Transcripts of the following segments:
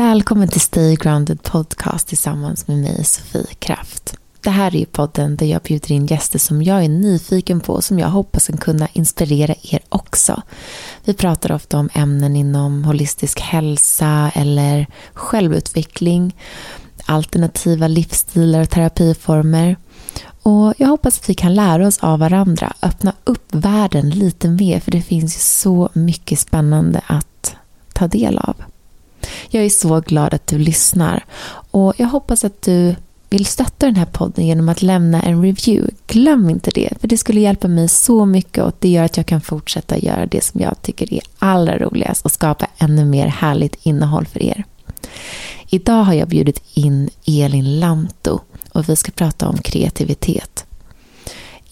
Välkommen till Stay Grounded Podcast tillsammans med mig, Sofie Kraft. Det här är ju podden där jag bjuder in gäster som jag är nyfiken på och som jag hoppas kan kunna inspirera er också. Vi pratar ofta om ämnen inom holistisk hälsa eller självutveckling, alternativa livsstilar och terapiformer. Och jag hoppas att vi kan lära oss av varandra, öppna upp världen lite mer för det finns ju så mycket spännande att ta del av. Jag är så glad att du lyssnar och jag hoppas att du vill stötta den här podden genom att lämna en review. Glöm inte det, för det skulle hjälpa mig så mycket och det gör att jag kan fortsätta göra det som jag tycker är allra roligast och skapa ännu mer härligt innehåll för er. Idag har jag bjudit in Elin Lanto och vi ska prata om kreativitet.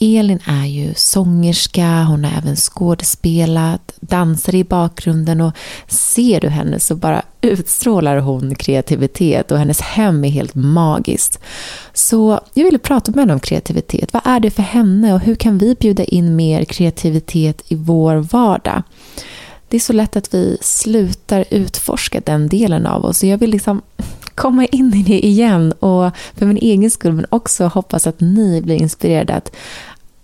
Elin är ju sångerska, hon har även skådespelat, dansar i bakgrunden och ser du henne så bara utstrålar hon kreativitet och hennes hem är helt magiskt. Så jag ville prata med henne om kreativitet. Vad är det för henne och hur kan vi bjuda in mer kreativitet i vår vardag? Det är så lätt att vi slutar utforska den delen av oss. och jag vill liksom komma in i det igen och för min egen skull men också hoppas att ni blir inspirerade att,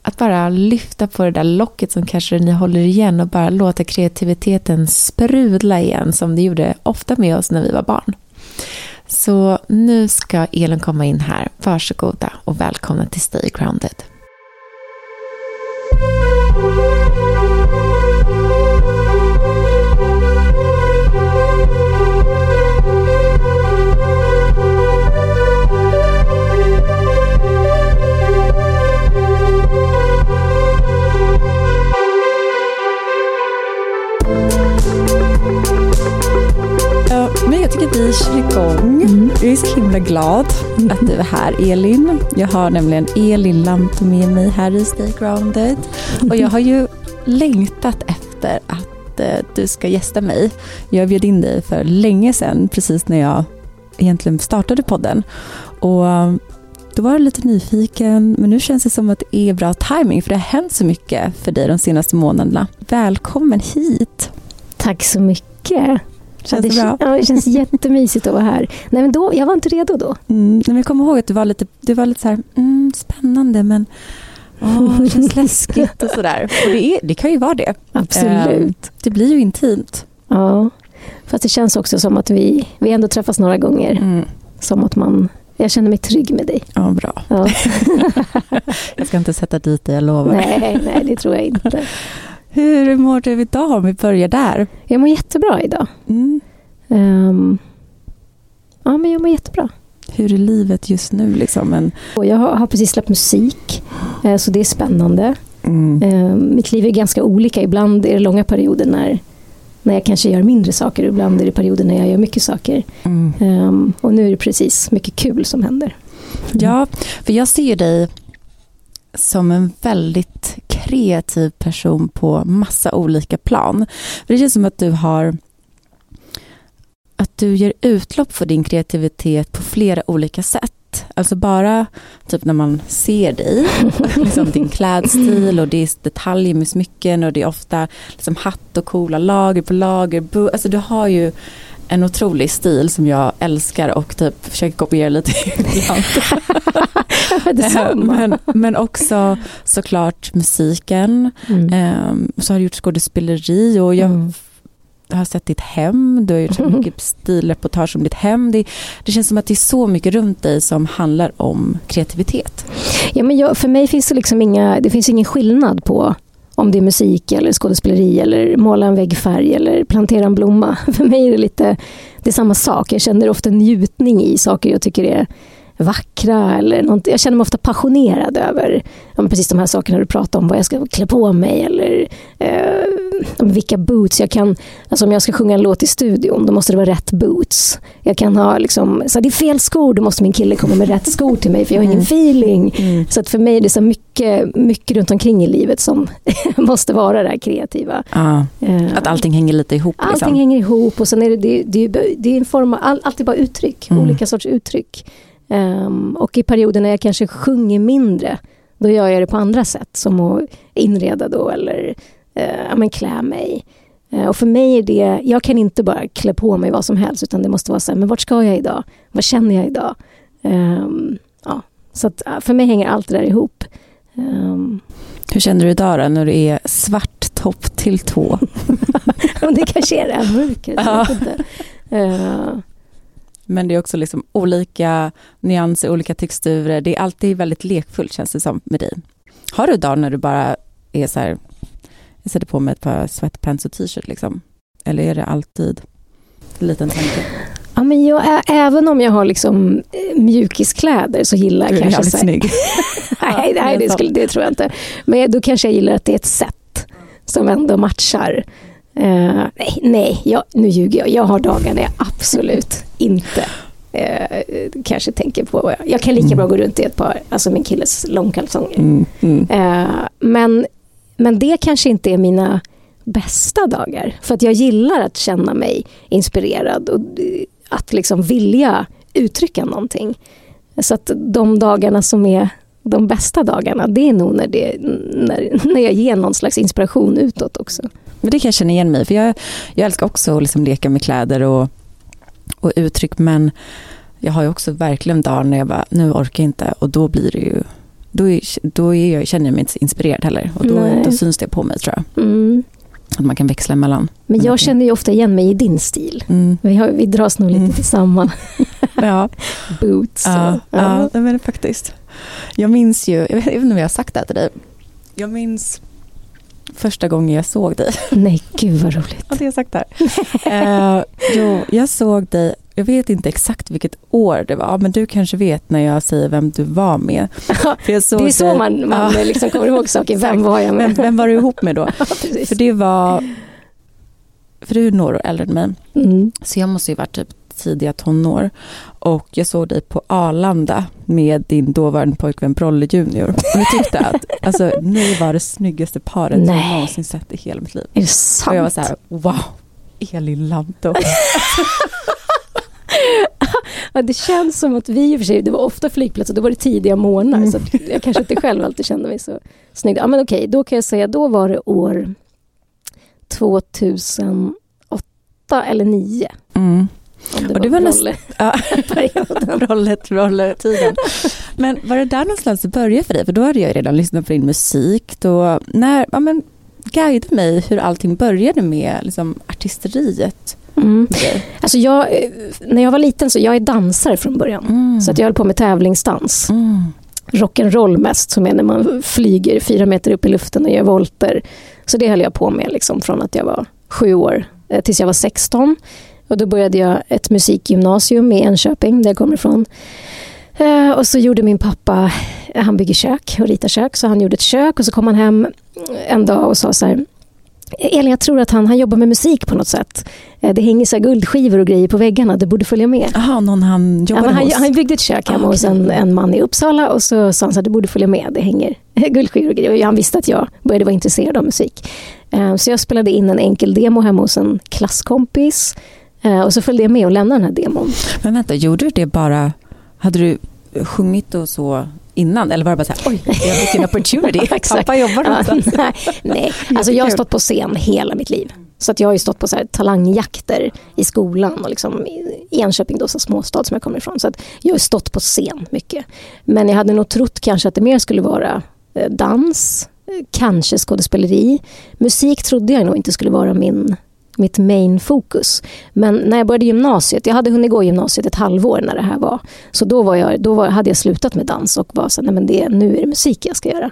att bara lyfta på det där locket som kanske ni håller igen och bara låta kreativiteten sprudla igen som det gjorde ofta med oss när vi var barn. Så nu ska Elin komma in här. Varsågoda och välkomna till Stay Grounded. Glad att du är här Elin. Jag har nämligen Elin Lanto med mig här i Stay Grounded. Och jag har ju längtat efter att eh, du ska gästa mig. Jag bjöd in dig för länge sedan, precis när jag egentligen startade podden. Och eh, då var jag lite nyfiken, men nu känns det som att det är bra timing för det har hänt så mycket för dig de senaste månaderna. Välkommen hit! Tack så mycket! Känns ja, det, bra? Ja, det känns jättemysigt att vara här. Nej, men då, jag var inte redo då. Mm, men jag kommer ihåg att du var lite, du var lite så här, mm, spännande men åh, det känns läskigt och sådär. Och det, är, det kan ju vara det. Absolut. det blir ju intimt. Ja, fast det känns också som att vi, vi ändå träffas några gånger. Mm. Som att man jag känner mig trygg med dig. Ja, bra. Ja. jag ska inte sätta dit dig, jag lovar. Nej, nej, det tror jag inte. Hur mår du idag om vi börjar där? Jag mår jättebra idag. Mm. Um, ja, men jag mår jättebra. Hur är livet just nu? Liksom? En... Jag har, precis släppt musik, eh, så det är spännande. Mm. Um, mitt liv är ganska olika. Ibland är det långa perioder när, när jag kanske gör mindre saker. Ibland är det perioder när jag gör mycket saker. Mm. Um, och nu är det precis mycket kul som händer. Ja, för jag ser dig som en väldigt kreativ person på massa olika plan. det känns som att du har att du ger utlopp för din kreativitet på flera olika sätt. Alltså bara typ när man ser dig, liksom din klädstil och det är detaljer med smycken och det är ofta liksom hatt och coola lager på lager. Alltså du har ju en otrolig stil som jag älskar och typ försöker kopiera lite ibland. men, men också såklart musiken. Mm. Um, så har du gjort skådespeleri och jag mm. har sett ditt hem. Du har gjort så mycket stilreportage om ditt hem. Det, det, känns som att det är så mycket runt dig som handlar om kreativitet. Ja, men jag, för mig finns det liksom inga, det finns ingen skillnad på om det är musik eller skådespeleri eller måla en väggfärg eller plantera en blomma. För mig är det lite det är samma sak. Jag känner ofta njutning i saker jag tycker är vackra. Eller något. Jag känner mig ofta passionerad över ja, precis de här sakerna du pratar om. Vad jag ska klä på mig eller eh, vilka boots jag kan... Alltså om jag ska sjunga en låt i studion, då måste det vara rätt boots. Jag kan ha liksom, så det är fel skor, då måste min kille komma med rätt skor till mig för jag har ingen mm. feeling. Mm. Så att för mig är det så mycket, mycket runt omkring i livet som måste vara det här kreativa. Ah, uh, att allting hänger lite ihop? Liksom. Allting hänger ihop och sen är det, det, det, det är en form av, all, allt är bara uttryck, mm. olika sorts uttryck. Um, och i perioder när jag kanske sjunger mindre, då gör jag det på andra sätt. Som att inreda då eller uh, men klä mig. Eh, och för mig är det, jag kan inte bara klä på mig vad som helst utan det måste vara så här, men vart ska jag idag? Vad känner jag idag? Um, ja. Så att, för mig hänger allt det där ihop. Um. Hur känner du idag då, när du är svart topp till tå? det kanske är det mörkret. Ja. Uh. Men det är också liksom olika nyanser, olika texturer. Det är alltid väldigt lekfullt känns det som med dig. Har du dagar när du bara är så här, jag sätter på mig ett par sweatpants och t-shirt liksom? Eller är det alltid en liten tanke? Ja, men jag, även om jag har liksom eh, mjukiskläder så gillar jag kanske... Du är jävligt snygg. nej, nej det, skulle, det tror jag inte. Men då kanske jag gillar att det är ett sätt som ändå matchar. Uh, nej, nej jag, nu ljuger jag. Jag har dagar där jag absolut inte uh, kanske tänker på... Jag kan lika mm. bra gå runt i ett par, alltså min killes långkalsonger. Mm, mm. Uh, men, men det kanske inte är mina bästa dagar. För att jag gillar att känna mig inspirerad och att liksom vilja uttrycka någonting. Så att de dagarna som är de bästa dagarna, det är nog när, det, när, när jag ger någon slags inspiration utåt också. Men det kan jag känna igen mig för jag, jag älskar också att liksom leka med kläder och, och uttryck men jag har ju också verkligen dagar när jag bara, nu orkar jag inte och då blir det ju då, är, då är jag, känner jag mig inte inspirerad heller och då, då syns det på mig tror jag. Mm. Att man kan växla emellan. Men jag känner ju ofta igen mig i din stil. Mm. Vi, har, vi dras nog lite mm. tillsammans. ja. Boots. Och, ja, ja. ja men faktiskt. Jag minns ju, jag vet inte om jag har sagt det här till dig. Jag minns första gången jag såg dig. Nej, gud vad roligt. Ja, det har jag sagt det här. uh, jo, jag såg dig, jag vet inte exakt vilket år det var, men du kanske vet när jag säger vem du var med. Det är så dig, man, man ja. liksom kommer ihåg saker, vem var jag med? Vem, vem var du ihop med då? Ja, för det var, för du är några år äldre än mig, mm. så jag måste ju varit typ tidiga tonår. Och jag såg dig på Arlanda med din dåvarande pojkvän Brolle Junior. Och jag tyckte att alltså, ni var det snyggaste paret Nej. jag någonsin sett i hela mitt liv. Är det sant? Och jag var så här, wow, Elin Lantto. ja, det känns som att vi i och för sig, det var ofta flygplatser, då var det tidiga morgnar. Mm. Så jag kanske inte själv alltid kände mig så snygg. Ja, men okej, då kan jag säga, då var det år 2008 eller 2009. Mm. Det och det var nästan... Ja, rollet, rolletiden. Men var det där någonstans det började för dig? För då hade jag redan lyssnat på din musik. Då, när, ja, men, guida mig hur allting började med liksom, artisteriet. Mm. Alltså jag, när jag var liten så jag är dansare från början. Mm. Så att jag höll på med tävlingsdans. Mm. Rock'n'roll mest, som är när man flyger fyra meter upp i luften och gör volter. Så det höll jag på med liksom, från att jag var sju år eh, tills jag var 16. Och då började jag ett musikgymnasium i Enköping, där jag kommer ifrån. Uh, och så gjorde min pappa, han bygger kök och ritar kök, så han gjorde ett kök och så kom han hem en dag och sa så här Elin, jag tror att han, han jobbar med musik på något sätt. Eh, det hänger så guldskivor och grejer på väggarna, du borde följa med. Jaha, någon han jobbar ja, han, hos? Han byggde ett kök hemma ah, hos en, en, man i Uppsala och så sa han att du borde följa med, det hänger guldskivor och grejer. Han visste att jag började vara intresserad av musik. Eh, så jag spelade in en enkel demo hemma hos en klasskompis Eh, och så följde jag med och lämnade den här demon. Men vänta, gjorde du det bara, hade du sjungit och så innan? Eller var det bara så här, oj, jag fick en opportunity, pappa jobbar någonstans. Ja, nej, nej. Alltså jag har stått på scen hela mitt liv. Så att jag har stått på så talangjakter i skolan och liksom i Enköping, då, så småstad som jag kommer ifrån. Så att jag har stått på scen mycket. Men jag hade nog trott kanske att det mer skulle vara eh, dans, eh, kanske skådespeleri. Musik trodde jag nog inte skulle vara min mitt main fokus. Men när jag började gymnasiet, jag hade hunnit gå gymnasiet ett halvår när det här var. Så då, var jag, då var, hade jag slutat med dans och var så nej men det, nu är det musik jag ska göra.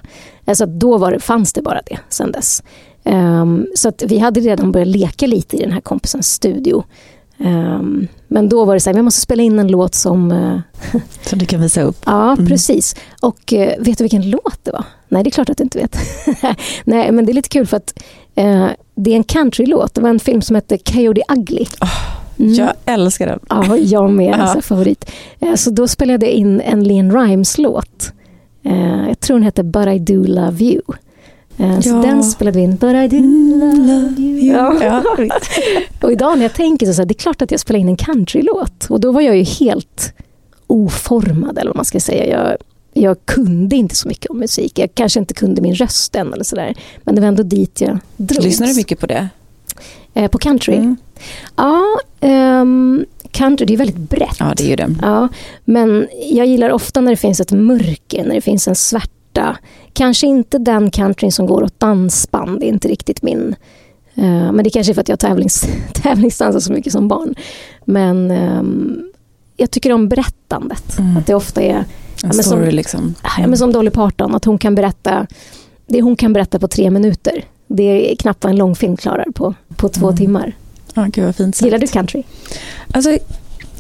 Så då var det, fanns det bara det sen dess. Um, så vi hade redan börjat leka lite i den här kompisens studio. Um, men då var det så här, vi måste spela in en låt som... Uh, som du kan visa upp? Ja, mm. precis. Och uh, vet du vilken låt det var? Nej, det är klart att du inte vet. Nej, men det är lite kul för att uh, det är en countrylåt. Det var en film som hette Coyote Ugly. Oh, mm. Jag älskar den. Ja, jag med. Uh favorit. Så då spelade jag in en Lean Rimes-låt. Jag tror den hette But I Do Love You. Eh, så ja. den spelade vi in. But I do love you. Ja. Och idag när jag tänker så, så här, det är klart att jag spelar in en countrylåt. Och då var jag ju helt oformad, eller vad man ska säga. Jag, jag kunde inte så mycket om musik. Jag kanske inte kunde min röst än eller sådär. Men det var ändå dit jag drogs. Lyssnar du mycket på det? Eh, på country? Mm. Ja, ehm, country det är väldigt brett. Ja, det är det. Ja, men jag gillar ofta när det finns ett mörker, när det finns en svärta. Kanske inte den countryn som går åt dansband, det är inte riktigt min. Eh, men det kanske är för att jag tävlings, tävlingsdansar så mycket som barn. Men ehm, jag tycker om berättandet. Mm. Att det ofta är, En men som- story liksom. ja, men som Dolly Parton, att hon kan berätta det hon kan berätta på tre minuter. Det är knappt vad en långfilm klarar på, på två Mm. timmar. Ja, gud vad fint sagt. Gillar du country? Alltså,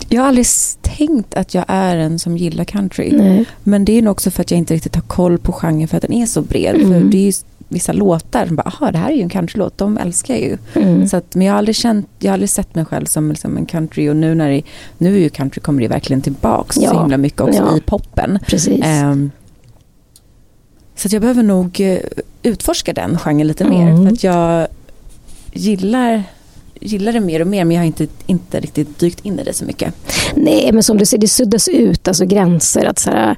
jag har aldrig tänkt att jag är en som gillar country. Nej. Men det är nog också för att jag inte riktigt har koll på genren för att den är så bred. För Mm. det är vissa låtar som bara, det här är ju en countrylåt, de älskar jag ju. Mm. Så att, men jag har aldrig känt, jag har aldrig sett mig själv som liksom en country och nu när det, nu är ju country kommer det verkligen tillbaks Ja. så himla mycket också Ja. i poppen. Ehm, så att jag behöver nog eh, utforska den genren lite mer. Mm. För att jag gillar, gillar det mer och mer men jag har inte, inte riktigt dykt in i det så mycket. Nej, men som du säger, det suddas ut, alltså gränser. Att så här,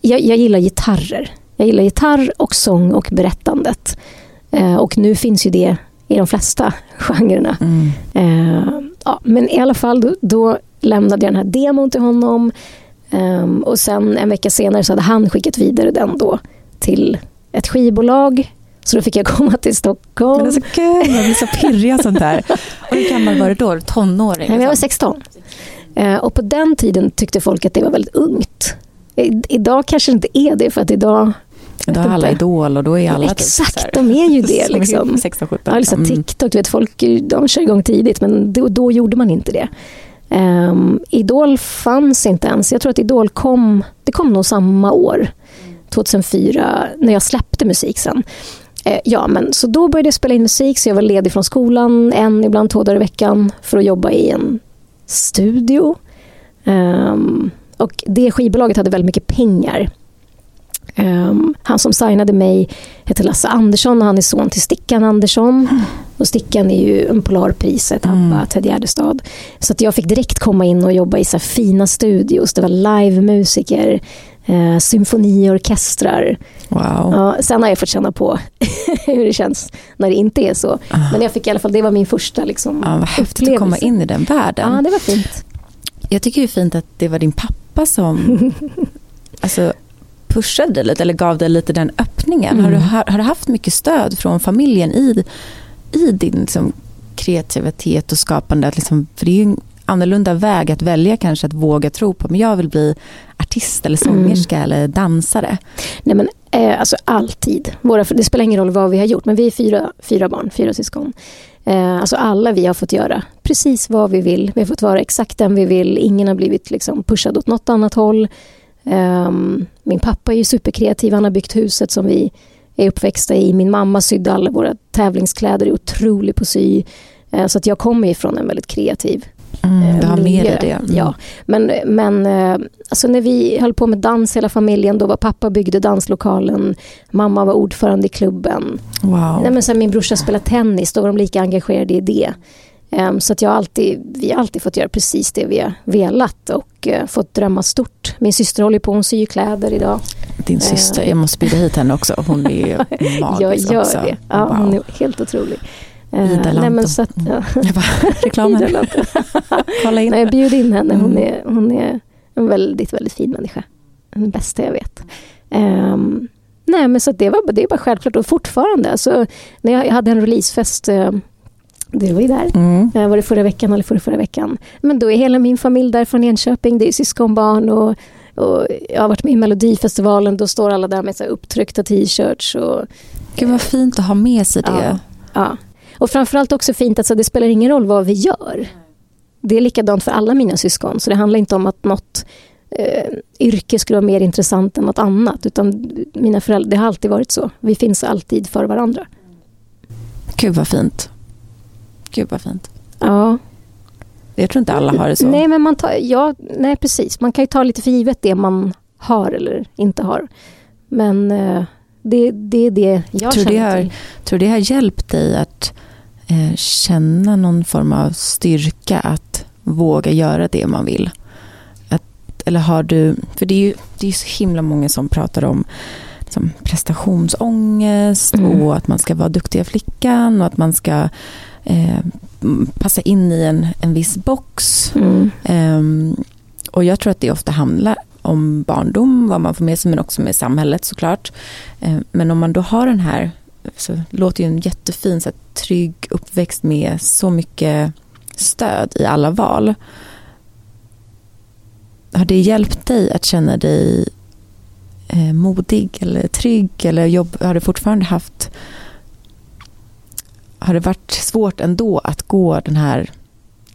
jag, jag gillar gitarrer. Jag gillar gitarr och sång och berättandet. Eh, och nu finns ju det i de flesta genrerna. Eh, ja, men i alla fall, då, då lämnade jag den här demon till honom. Ehm, och sen en vecka senare så hade han skickat vidare den då till ett skivbolag. Så då fick jag komma till Stockholm. Men det är så kul, jag blir så pirrig av sånt här. Och hur gammal var du då? Tonåring? Nej, jag var liksom? 16. Eh, och på den tiden tyckte folk att det var väldigt ungt. I, idag kanske det inte är det, för att idag... Då har alla inte. idol och då är alla typ Exakt, här- de är ju det. Liksom. 16, 17. Ja, liksom Mm. TikTok, du vet, folk de kör igång tidigt, men då, då gjorde man inte det. Um, Idol fanns inte ens. Jag tror att Idol kom, det kom nog samma år, 2004, när jag släppte musik sen. Eh, ja, men så då började jag spela in musik, så jag var ledig från skolan en, ibland två dagar i veckan för att jobba i en studio. Ehm, och det skivbolaget hade väldigt mycket pengar. Ehm, han som signade mig heter Lasse Andersson och han är son till Stickan Andersson. Och Stickan är ju en Polarpriset, ABBA, Mm. Ted Gärdestad. Så att jag fick direkt komma in och jobba i så fina studios. Det var livemusiker, eh, symfoniorkestrar. Wow. Ja, sen har jag fått känna på hur det känns när det inte är så. Men jag fick i alla fall, det var min första liksom, Ja, vad häftigt att komma in i den världen. Ja, det var fint. Jag tycker det är fint att det var din pappa som alltså, pushade dig lite eller gav dig lite den öppningen. Mm. Har, du, har, har du haft mycket stöd från familjen i, i din liksom, kreativitet och skapande? Att liksom, för det är ju en annorlunda väg att välja kanske att våga tro på. Men jag vill bli artist eller sångerska eller dansare. Nej men eh, alltså alltid. Våra, det spelar ingen roll vad vi har gjort, men vi är fyra, fyra barn, fyra syskon. Eh, alltså alla vi har fått göra precis vad vi vill. Vi har fått vara exakt den vi vill. Ingen har blivit liksom pushad åt något annat håll. Ehm, min pappa är ju superkreativ. Han har byggt huset som vi är uppväxta i. Min mamma sydde alla våra tävlingskläder, är otrolig på att sy. Eh, så att jag kommer ifrån en väldigt kreativ Mm, du har med dig det. Mm. Ja, men, men eh, alltså när vi höll på med dans hela familjen, då var pappa byggde danslokalen, mamma var ordförande i klubben. Wow. Nej, men sen min brorsa spelade tennis, då var de lika engagerade i det. Ehm, så att jag alltid, vi har alltid fått göra precis det vi har velat och eh, fått drömma stort. Min syster håller på, hon syr kläder idag. Din syster, jag måste bjuda hit henne också. Hon är magisk jag gör också. det. Ja, wow. Hon är helt otrolig. Eh, Ida nej, men Lanto. så att, ja. Jag bara, reklamen. Kolla in. Nej, bjud in henne. Hon Mm. är, hon är en väldigt, väldigt fin människa. Den bästa jag vet. Ehm, nej, men så det, var, det är bara självklart. Och fortfarande, alltså, när jag hade en releasefest, eh, det var ju där, Mm. Eh, var det förra veckan eller förra, förra veckan. Men då är hela min familj där från Enköping. Det är syskonbarn och, och jag har varit med i Melodifestivalen. Då står alla där med så upptryckta t-shirts. Och, Gud vad fint att ha med sig det. Ja. Ja. Och framförallt också fint att så det spelar ingen roll vad vi gör. Det är likadant för alla mina syskon. Så det handlar inte om att något eh, yrke skulle vara mer intressant än något annat. Utan mina föräldrar, det har alltid varit så. Vi finns alltid för varandra. Gud vad fint. Gud vad fint. Ja. Jag tror inte alla har det så. Nej, men man tar, ja, nej, precis. Man kan ju ta lite för givet det man har eller inte har. Men eh, det, det är det jag Tror det känner har- till. Tror det har hjälpt dig att eh, känna någon form av styrka att våga göra det man vill? Att, eller har du, för det är ju det är så himla många som pratar om som prestationsångest Mm. och att man ska vara duktiga flickan och att man ska eh, passa in i en, en viss box. Mm. Ehm, och jag tror att det ofta handlar om barndom, vad man får med sig, men också med samhället såklart. Ehm, men om man då har den här, så låter ju en jättefin, så här, trygg uppväxt med så mycket stöd i alla val. Har det hjälpt dig att känna dig eh, modig eller trygg? Eller jobb, har du fortfarande haft... Har det varit svårt ändå att gå den här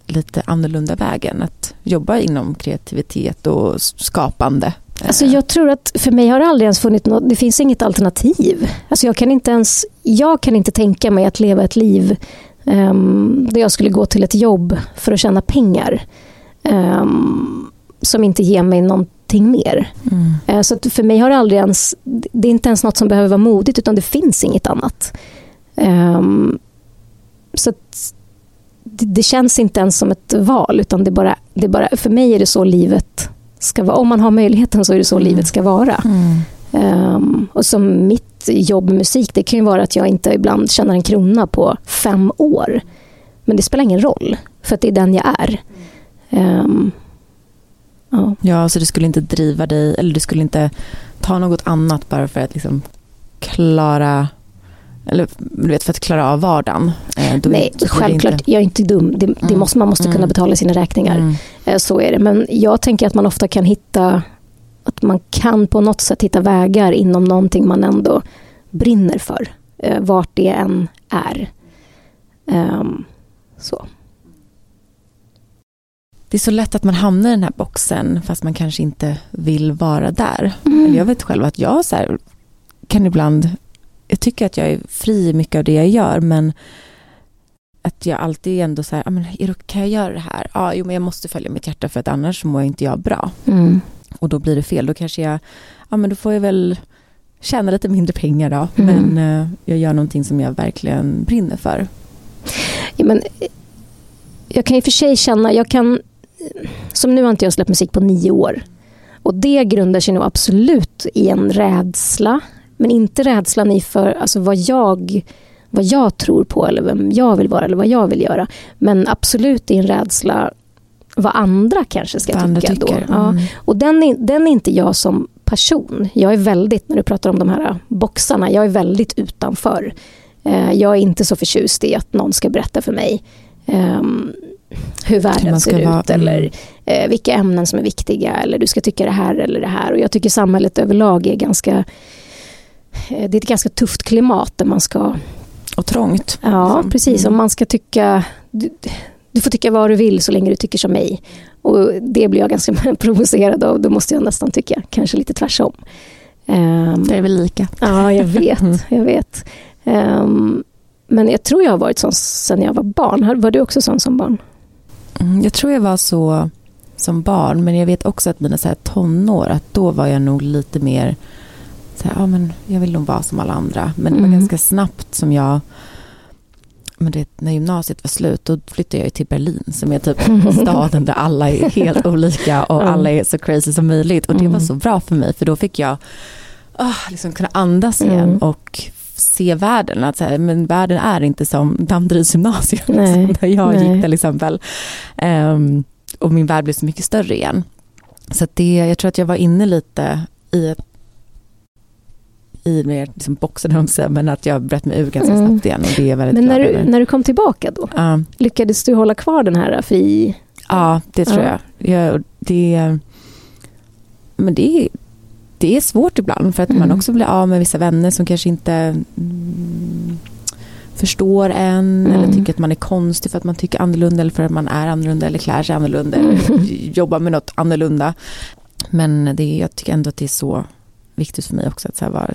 lite annorlunda vägen? Att jobba inom kreativitet och skapande? Alltså jag tror att för mig har det aldrig ens funnits något, det finns inget alternativ. Alltså jag kan inte ens, jag kan inte tänka mig att leva ett liv um, där jag skulle gå till ett jobb för att tjäna pengar. Um, som inte ger mig någonting mer. Mm. Uh, så för mig har det aldrig ens, det är inte ens något som behöver vara modigt utan det finns inget annat. Um, så att det, det känns inte ens som ett val utan det bara, det bara, för mig är det så livet ska vara. Om man har möjligheten så är det så Mm. livet ska vara. Mm. Um, och som mitt jobb med musik, det kan ju vara att jag inte ibland tjänar en krona på fem år. Men det spelar ingen roll, för att det är den jag är. Um, ja. Ja, så du skulle inte driva dig, eller du skulle inte ta något annat bara för att liksom klara, eller du vet, för att klara av vardagen? Eh, Nej, självklart, inte- jag är inte dum. Det, det Mm. måste, man måste kunna Mm. betala sina räkningar. Mm. Eh, Så är det. Men jag tänker att man ofta kan hitta, att man kan på något sätt hitta vägar inom någonting man ändå brinner för. eh, Vart det än är. Ehm, så. Det är så lätt att man hamnar i den här boxen fast man kanske inte vill vara där. Mm. Eller jag vet själv att jag så här, kan ibland, jag tycker att jag är fri i mycket av det jag gör men att jag alltid ändå så här, "Ja, men, är det- kan jag göra det här? Ja, jo men jag måste följa mitt hjärta för att annars mår inte jag bra. Mm. Och då blir det fel, då kanske jag, ja men då får jag väl tjäna lite mindre pengar då. Mm. Men eh, jag gör någonting som jag verkligen brinner för. Ja, men, jag kan i och för sig känna, jag kan, som nu har inte jag släppt musik på nio år. Och det grundar sig nog absolut i en rädsla. Men inte rädslan i för alltså, vad, jag, vad jag tror på eller vem jag vill vara eller vad jag vill göra. Men absolut i en rädsla vad andra kanske ska Vad tycka. Då. Ja. Mm. Och den är, den är inte jag som person. Jag är väldigt, när du pratar om de här boxarna, jag är väldigt utanför. Eh, Jag är inte så förtjust i att någon ska berätta för mig ehm, hur världen ser vara, ut eller eh, vilka ämnen som är viktiga eller du ska tycka det här eller det här. Och jag tycker samhället överlag är ganska det är ett ganska tufft klimat där man ska Och trångt. Ja, liksom. precis. Mm. Om man ska tycka... Du, du får tycka vad du vill så länge du tycker som mig. Och det blir jag ganska provocerad av. Då måste jag nästan tycka kanske lite tvärsom. Um, Det är väl lika. ja, jag vet. Mm. Jag vet. Ehm, men jag tror jag har varit sån sedan jag var barn. Var du också sån som barn? Mm, Jag tror jag var så som barn, men jag vet också att mina så här tonår, att då var jag nog lite mer så här, ja men jag vill nog vara som alla andra. Men det var Mm. ganska snabbt som jag, men det, när gymnasiet var slut, då flyttade jag till Berlin, som är typ staden där alla är helt olika och alla är så crazy som möjligt. Och det Mm. var så bra för mig, för då fick jag ah, liksom kunna andas igen Mm. och se världen. Att så här, men världen är inte som Danderyds gymnasium, där jag nej. gick till exempel. Ehm, och min värld blev så mycket större igen. Så det, jag tror att jag var inne lite i ett i mer liksom boxen, att säga, men att jag bröt mig ur ganska Mm. snabbt igen och det är väldigt Men när du, när du kom tillbaka då? Ja. Lyckades du hålla kvar den här fri... Ja, det tror Ja. jag. jag det, men det är, det är svårt ibland för att man Mm. också blir av med vissa vänner som kanske inte mm, förstår en Mm. eller tycker att man är konstig för att man tycker annorlunda eller för att man är annorlunda eller klär sig annorlunda eller Mm. jobbar med något annorlunda. Men det, jag tycker ändå att det är så viktigt för mig också att så här vara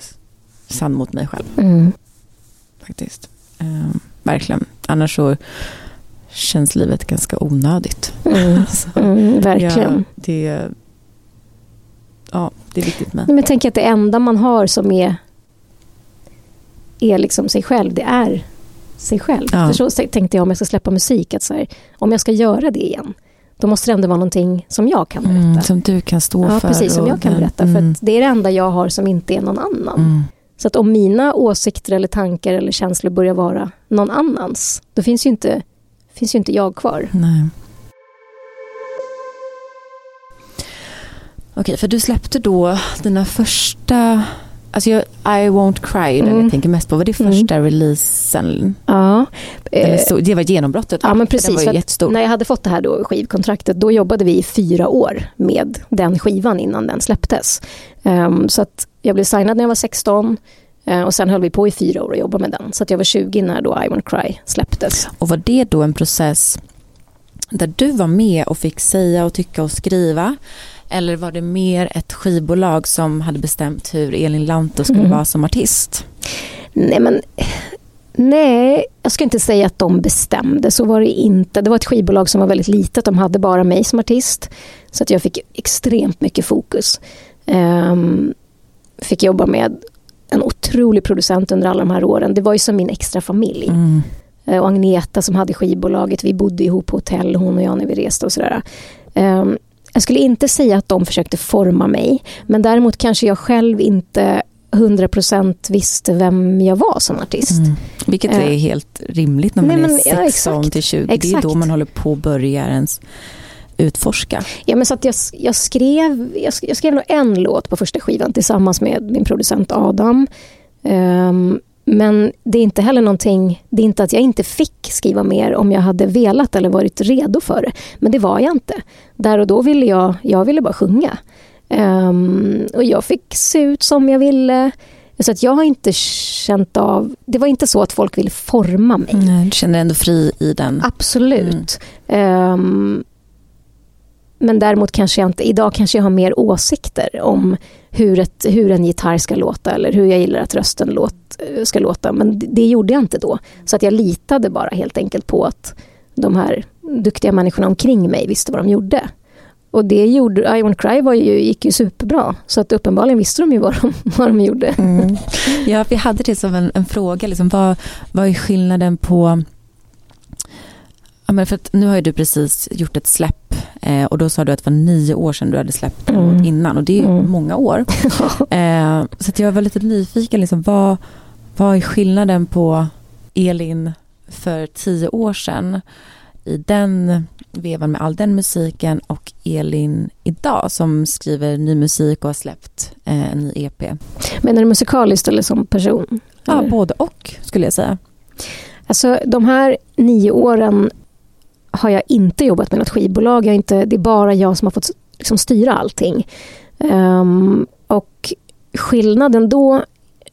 sann mot mig själv Mm. faktiskt. Ehm, verkligen. Annars så känns livet ganska onödigt. Mm. Så, Mm, verkligen. Ja, det, ja, det är viktigt med. Men jag tänker att det enda man har som är, är liksom sig själv, det är sig själv. Ja. För så tänkte jag om jag ska släppa musik, att så här, om jag ska göra det igen, då måste det ändå vara någonting som jag kan berätta. Mm, som du kan stå ja, för. precis, som jag kan berätta. mm, För att det är det enda jag har som inte är någon annan. mm. Så att om mina åsikter eller tankar eller känslor börjar vara någon annans, då finns ju inte, finns ju inte jag kvar. Nej. Okej, för du släppte då dina första, alltså jag, I won't cry, Mm. jag tänker mest på, var det Mm. första releasen? Ja, eh, så, det var genombrottet ja men Den precis. var jättestor. När jag hade fått det här då, skivkontraktet, då jobbade vi i fyra år med den skivan innan den släpptes. Ehm, så att jag blev signad när jag var 16 eh, och sen höll vi på i fyra år och jobbade med den. Så att jag var 20 när då I won't cry släpptes. Och var det då en process där du var med och fick säga och tycka och skriva? Eller var det mer ett skivbolag som hade bestämt hur Elin Lantto skulle Mm. vara som artist? Nej, men nej, jag ska inte säga att de bestämde, så var det inte. Det var ett skivbolag som var väldigt litet, de hade bara mig som artist. Så att jag fick extremt mycket fokus. Ehm, fick jobba med en otrolig producent under alla de här åren. Det var ju som min extra familj. Mm. Eh, Och Agneta som hade skivbolaget, vi bodde ihop på hotell, hon och jag när vi reste och sådär. Ehm, jag skulle inte säga att de försökte forma mig, men däremot kanske jag själv inte 100% visste vem jag var som artist. Mm. Vilket Eh. är helt rimligt när man Nej, men- är ja, 16 exakt. till 20. Det är Exakt. då man håller på att börja ens utforska. Ja, men så att jag, jag, skrev, jag, jag skrev nog en låt på första skivan tillsammans med min producent Adam. Ehm, men det är inte heller någonting, det är inte att jag inte fick skriva mer om jag hade velat eller varit redo för det. Men det var jag inte. Där och då ville jag, jag ville bara sjunga. Ehm, och jag fick se ut som jag ville. Så att jag har inte känt av, det var inte så att folk ville forma mig. Nej, du känner dig ändå fri i den. Absolut. Ehm, men däremot kanske jag inte, idag kanske jag har mer åsikter om hur, ett, hur en gitarr ska låta eller hur jag gillar att rösten låt, ska låta. Men det, det gjorde jag inte då. Så att jag litade bara helt enkelt på att de här duktiga människorna omkring mig visste vad de gjorde. Och det gjorde, I Won't Cry var ju, gick ju superbra. Så att uppenbarligen visste de ju vad de, vad de gjorde. Mm. Ja, vi hade det som en, en fråga. Liksom, vad, vad är skillnaden på... Ja, men för nu har du precis gjort ett släpp eh, och då sa du att det var nio år sedan du hade släppt Mm. innan och det är Mm. många år. Eh, så jag var lite nyfiken, liksom, vad, vad är skillnaden på Elin för tio år sedan i den vevan med all den musiken och Elin idag som skriver ny musik och har släppt eh, en ny EP? Men är det musikaliskt eller som person? Ja, Eller? både och skulle jag säga. Alltså de här nio åren har jag inte jobbat med något skivbolag. Jag inte, det är bara jag som har fått liksom, styra allting. Ehm, och skillnaden då,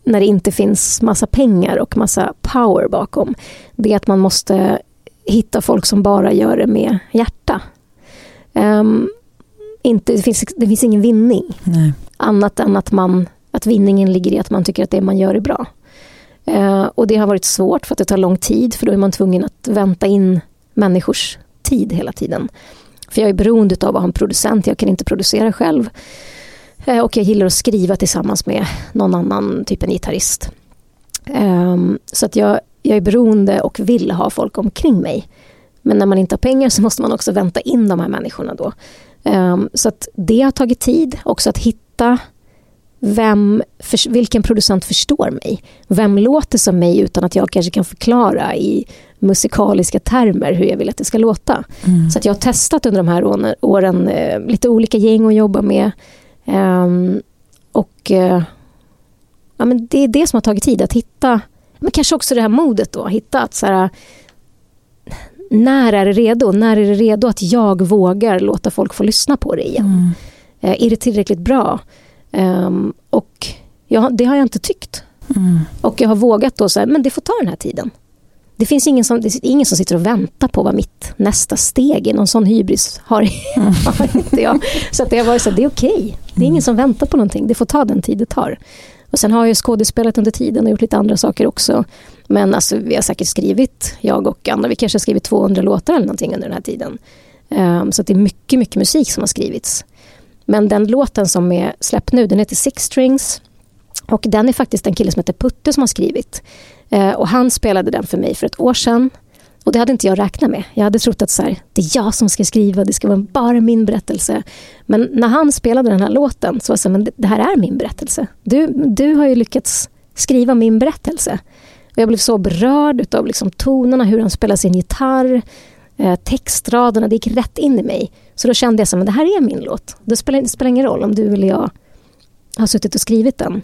när det inte finns massa pengar och massa power bakom, det är att man måste hitta folk som bara gör det med hjärta. Ehm, inte, det, finns, det finns ingen vinning Nej. annat än att, man, att vinningen ligger i att man tycker att det man gör är bra. Eh, och det har varit svårt för att det tar lång tid för då är man tvungen att vänta in människors tid hela tiden. För jag är beroende av att ha en producent, jag kan inte producera själv. Eh, och jag gillar att skriva tillsammans med någon annan, typ en gitarrist. Ehm, så att jag, jag är beroende och vill ha folk omkring mig. Men när man inte har pengar så måste man också vänta in de här människorna då. Ehm, så att det har tagit tid också att hitta vem, för, vilken producent förstår mig. Vem låter som mig utan att jag kanske kan förklara i musikaliska termer hur jag vill att det ska låta. Mm. Så att jag har testat under de här åren, åren eh, lite olika gäng att jobba med. Ehm, och eh, ja, men det är det som har tagit tid, att hitta, men kanske också det här modet då, hitta att så här, när är det redo? När är det redo att jag vågar låta folk få lyssna på det igen? Mm. Eh, är det tillräckligt bra? Ehm, och ja, det har jag inte tyckt. Mm. Och jag har vågat då säga, men det får ta den här tiden. Det finns ingen som, det är ingen som sitter och väntar på vad mitt nästa steg är. Någon sån hybris har, har inte jag. Så att det har varit så, det är okej. Det är ingen som väntar på någonting. Det får ta den tid det tar. Och sen har jag skådespelat under tiden och gjort lite andra saker också. Men alltså, vi har säkert skrivit, jag och andra, vi kanske har skrivit 200 låtar eller någonting under den här tiden. Ehm, så att det är mycket, mycket musik som har skrivits. Men den låten som är släppt nu, den heter Six Strings. Och den är faktiskt en kille som heter Putte som har skrivit. Eh, och han spelade den för mig för ett år sedan. Och det hade inte jag räknat med. Jag hade trott att så här, det är jag som ska skriva, det ska vara bara min berättelse. Men när han spelade den här låten så var det så här, men det här är min berättelse. Du, du har ju lyckats skriva min berättelse. Och jag blev så berörd av liksom tonerna, hur han spelar sin gitarr, eh, textraderna, det gick rätt in i mig. Så då kände jag att det här är min låt. Det spelar, det spelar ingen roll om du eller jag har suttit och skrivit den.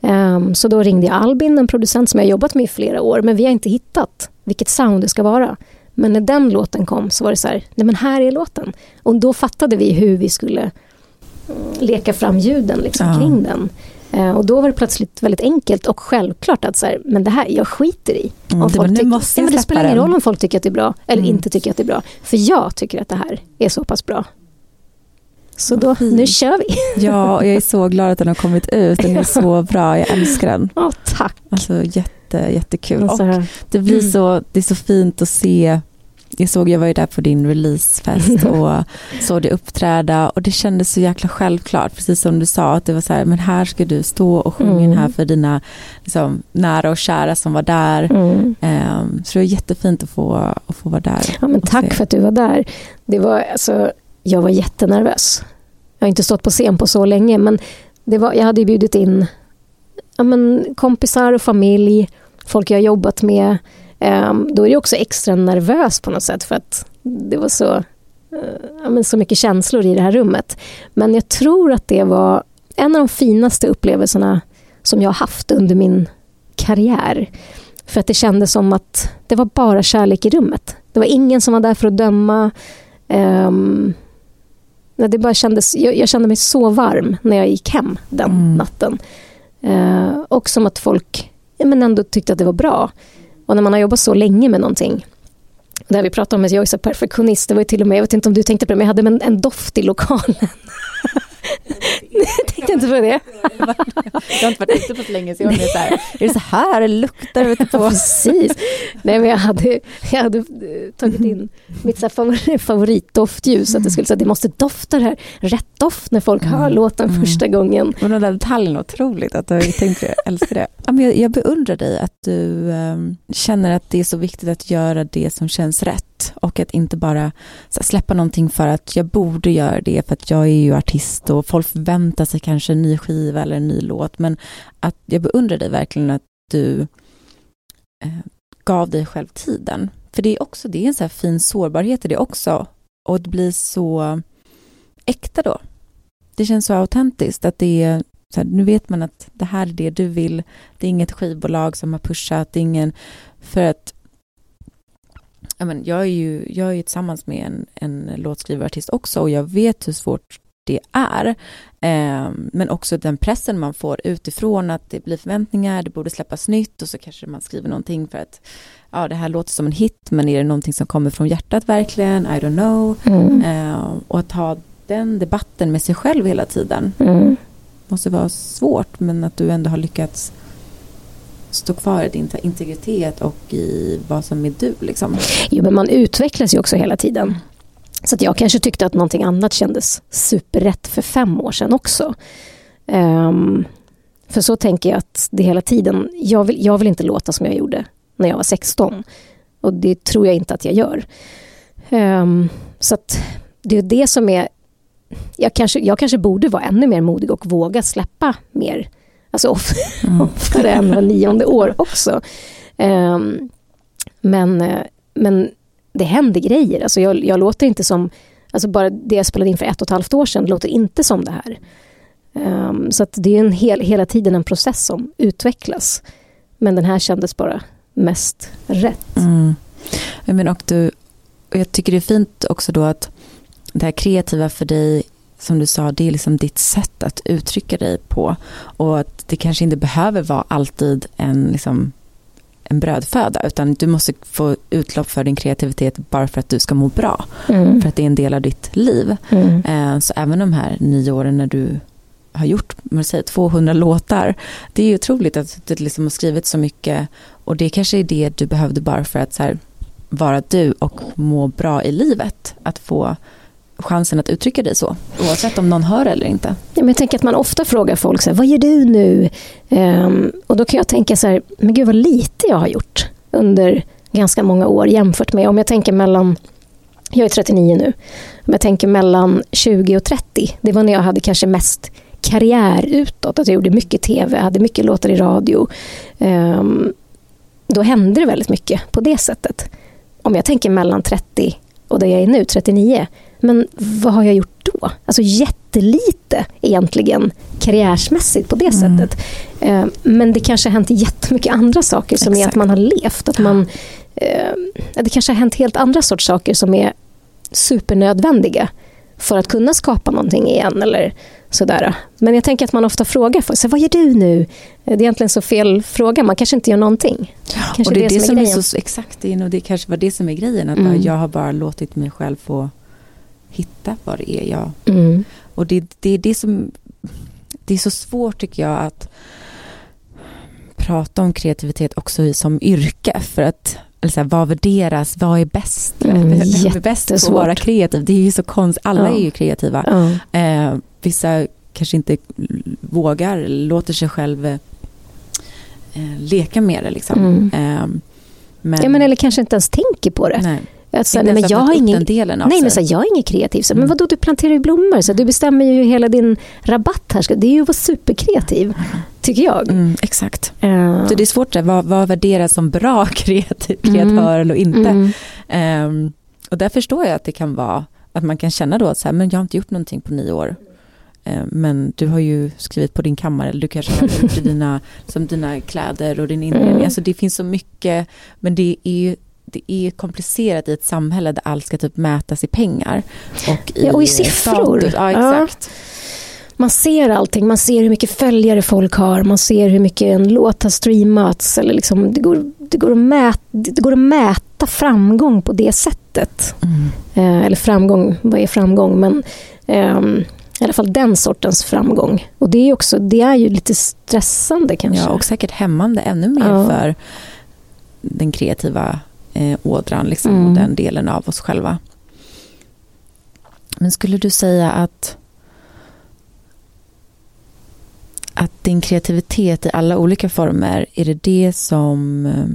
Um, så då ringde jag Albin, en producent som jag jobbat med i flera år, men vi har inte hittat vilket sound det ska vara. Men när den låten kom så var det så här, nej men här är låten. Och då fattade vi hur vi skulle mm, leka fram ljuden liksom, ja. kring den. Uh, och då var det plötsligt väldigt enkelt och självklart att så här, men det här, jag skiter i. Om mm, folk det, måste ja, men det spelar ingen roll om folk tycker att det är bra eller mm. inte tycker att det är bra. För jag tycker att det här är så pass bra. Så då, nu kör vi. Ja, och jag är så glad att den har kommit ut. Den är så bra, jag älskar den. Ja, tack. Alltså jätte, jättekul. Och det blir mm. så, det är så fint att se jag såg, jag var ju där på din releasefest och såg dig uppträda och det kändes så jäkla självklart, precis som du sa, att det var så här, men här ska du stå och sjunga mm. här för dina liksom, nära och kära som var där. Mm. Um, så det var jättefint att få, att få vara där. Ja, men tack se. för att du var där. Det var, alltså, jag var jättenervös. Jag har inte stått på scen på så länge, men det var, jag hade bjudit in ja, men, kompisar och familj, folk jag jobbat med. Um, då är det också extra nervös på något sätt för att det var så, uh, ja, men så mycket känslor i det här rummet. Men jag tror att det var en av de finaste upplevelserna som jag har haft under min karriär. För att det kändes som att det var bara kärlek i rummet. Det var ingen som var där för att döma. Um, det bara kändes, jag, jag, kände mig så varm när jag gick hem den mm. natten. Uh, och som att folk men ändå tyckte att det var bra. Och när man har jobbat så länge med någonting det här vi pratade om, att jag är så perfektionist, det var till och med, jag vet inte om du tänkte på det, men jag hade en, en doft i lokalen. tänkte inte på det. jag har inte varit ute på så länge så jag är så här, är det så här det luktar? Vet på? Precis. Nej men jag hade, jag hade eh, tagit in mitt så favorit, favoritdoftljus, att det skulle säga det måste dofta det här, rätt doft när folk hör mm. låten mm. första gången. Men den där detaljen otroligt, att du tänkte, jag älskar det. Jag, jag beundrar dig att du um, känner att det är så viktigt att göra det som känns rätt och att inte bara här, släppa någonting för att jag borde göra det för att jag är ju artist och folk förväntar sig kanske en ny skiva eller en ny låt, men att jag beundrar dig verkligen att du eh, gav dig själv tiden. För det är också, det är en så här fin sårbarhet i det också, och det blir så äkta då. Det känns så autentiskt att det är så här, nu vet man att det här är det du vill. Det är inget skivbolag som har pushat, det är ingen... För att jag, men, jag är ju jag är tillsammans med en, en låtskrivarartist också och jag vet hur svårt det är. Eh, men också den pressen man får utifrån att det blir förväntningar, det borde släppas nytt och så kanske man skriver någonting för att ja, det här låter som en hit, men är det någonting som kommer från hjärtat verkligen? I don't know. Mm. Eh, och att ha den debatten med sig själv hela tiden. Mm. Måste vara svårt, men att du ändå har lyckats stå kvar i din integritet och i vad som är du. Liksom. Jo, men man utvecklas ju också hela tiden. Så att jag kanske tyckte att någonting annat kändes superrätt för fem år sedan också. Um, för så tänker jag att det hela tiden, jag vill, jag vill inte låta som jag gjorde när jag var 16. Och det tror jag inte att jag gör. Um, så att det är det som är... Jag kanske, jag kanske borde vara ännu mer modig och våga släppa mer. Alltså of, mm. oftare än var nionde år också. Um, men, eh, men det händer grejer. Alltså jag, jag låter inte som, alltså bara det jag spelade in för ett och ett halvt år sedan låter inte som det här. Um, så att det är en hel, hela tiden en process som utvecklas. Men den här kändes bara mest rätt. Mm. Men och du, jag tycker det är fint också då att det här kreativa för dig som du sa, det är liksom ditt sätt att uttrycka dig på. Och att det kanske inte behöver vara alltid en liksom en brödföda, utan du måste få utlopp för din kreativitet bara för att du ska må bra. Mm. För att det är en del av ditt liv. Mm. Eh, så även de här nio åren när du har gjort säger, 200 låtar, det är otroligt att du liksom har skrivit så mycket och det kanske är det du behövde bara för att här, vara du och må bra i livet. Att få chansen att uttrycka dig så, oavsett om någon hör eller inte. Ja, men jag tänker att man ofta frågar folk så här, vad gör du nu? Um, och då kan jag tänka så här, men gud vad lite jag har gjort under ganska många år jämfört med om jag tänker mellan jag är 39 nu. Om jag tänker mellan 20 och 30, det var när jag hade kanske mest karriär utåt. Att jag gjorde mycket tv, hade mycket låtar i radio. Um, då hände det väldigt mycket på det sättet. Om jag tänker mellan 30 och där jag är nu, 39. Men vad har jag gjort då? Alltså jättelite egentligen karriärsmässigt på det mm. sättet. Uh, men det kanske har hänt jättemycket andra saker som Exakt. är att man har levt. Att man, uh, det kanske har hänt helt andra sorts saker som är supernödvändiga för att kunna skapa någonting igen. Eller sådär. Men jag tänker att man ofta frågar folk, så vad gör du nu? Det är egentligen så fel fråga, man kanske inte gör någonting. Kanske och det, är det, som, är, är så, Exakt, det är nog det kanske var det som är grejen. Att mm. jag har bara låtit mig själv få hitta vad det är jag... Mm. Och det, det är det som... Det är så svårt tycker jag att prata om kreativitet också som yrke. För att eller så här, vad värderas, vad är bäst? Mm, är bäst på att vara kreativ? Det är ju så konstigt, alla ja. är ju kreativa. Ja. Eh, vissa kanske inte vågar, låter sig själv eh, leka med det. Liksom. Mm. Eh, men, ja, men eller kanske inte ens tänker på det. Nej. Att, så, nej, men jag har ingen, delen nej, men så, jag är ingen kreativ. Så, mm. Men vadå, du planterar ju blommor. Så, du bestämmer ju hela din rabatt här. Det är ju att vara superkreativ, tycker jag. Mm, exakt. Uh. Så det är svårt, vad, vad värderas som bra kreativ, kreatör mm. eller inte? Um, och där förstår jag att det kan vara, att man kan känna då att så här, men jag har inte gjort någonting på nio år. Ehm, men du har ju skrivit på din kammare, eller du kanske har gjort dina, som dina kläder och din inredning. Mm. Alltså det finns så mycket, men det är ju det är komplicerat i ett samhälle där allt ska typ mätas i pengar. Och i, ja, och i siffror. Status. Ja, exakt. Ja. Man ser allting, man ser hur mycket följare folk har, man ser hur mycket en låt har streamats. Eller liksom, det, går, det, går att mäta, det går att mäta framgång på det sättet. Mm. Eh, eller framgång, vad är framgång? Men eh, i alla fall den sortens framgång. Och det är, också, det är ju lite stressande kanske. Ja, och säkert hämmande ännu mer ja. för den kreativa eh, ådran liksom, mm. och den delen av oss själva. Men skulle du säga att att din kreativitet i alla olika former, är det det som eh,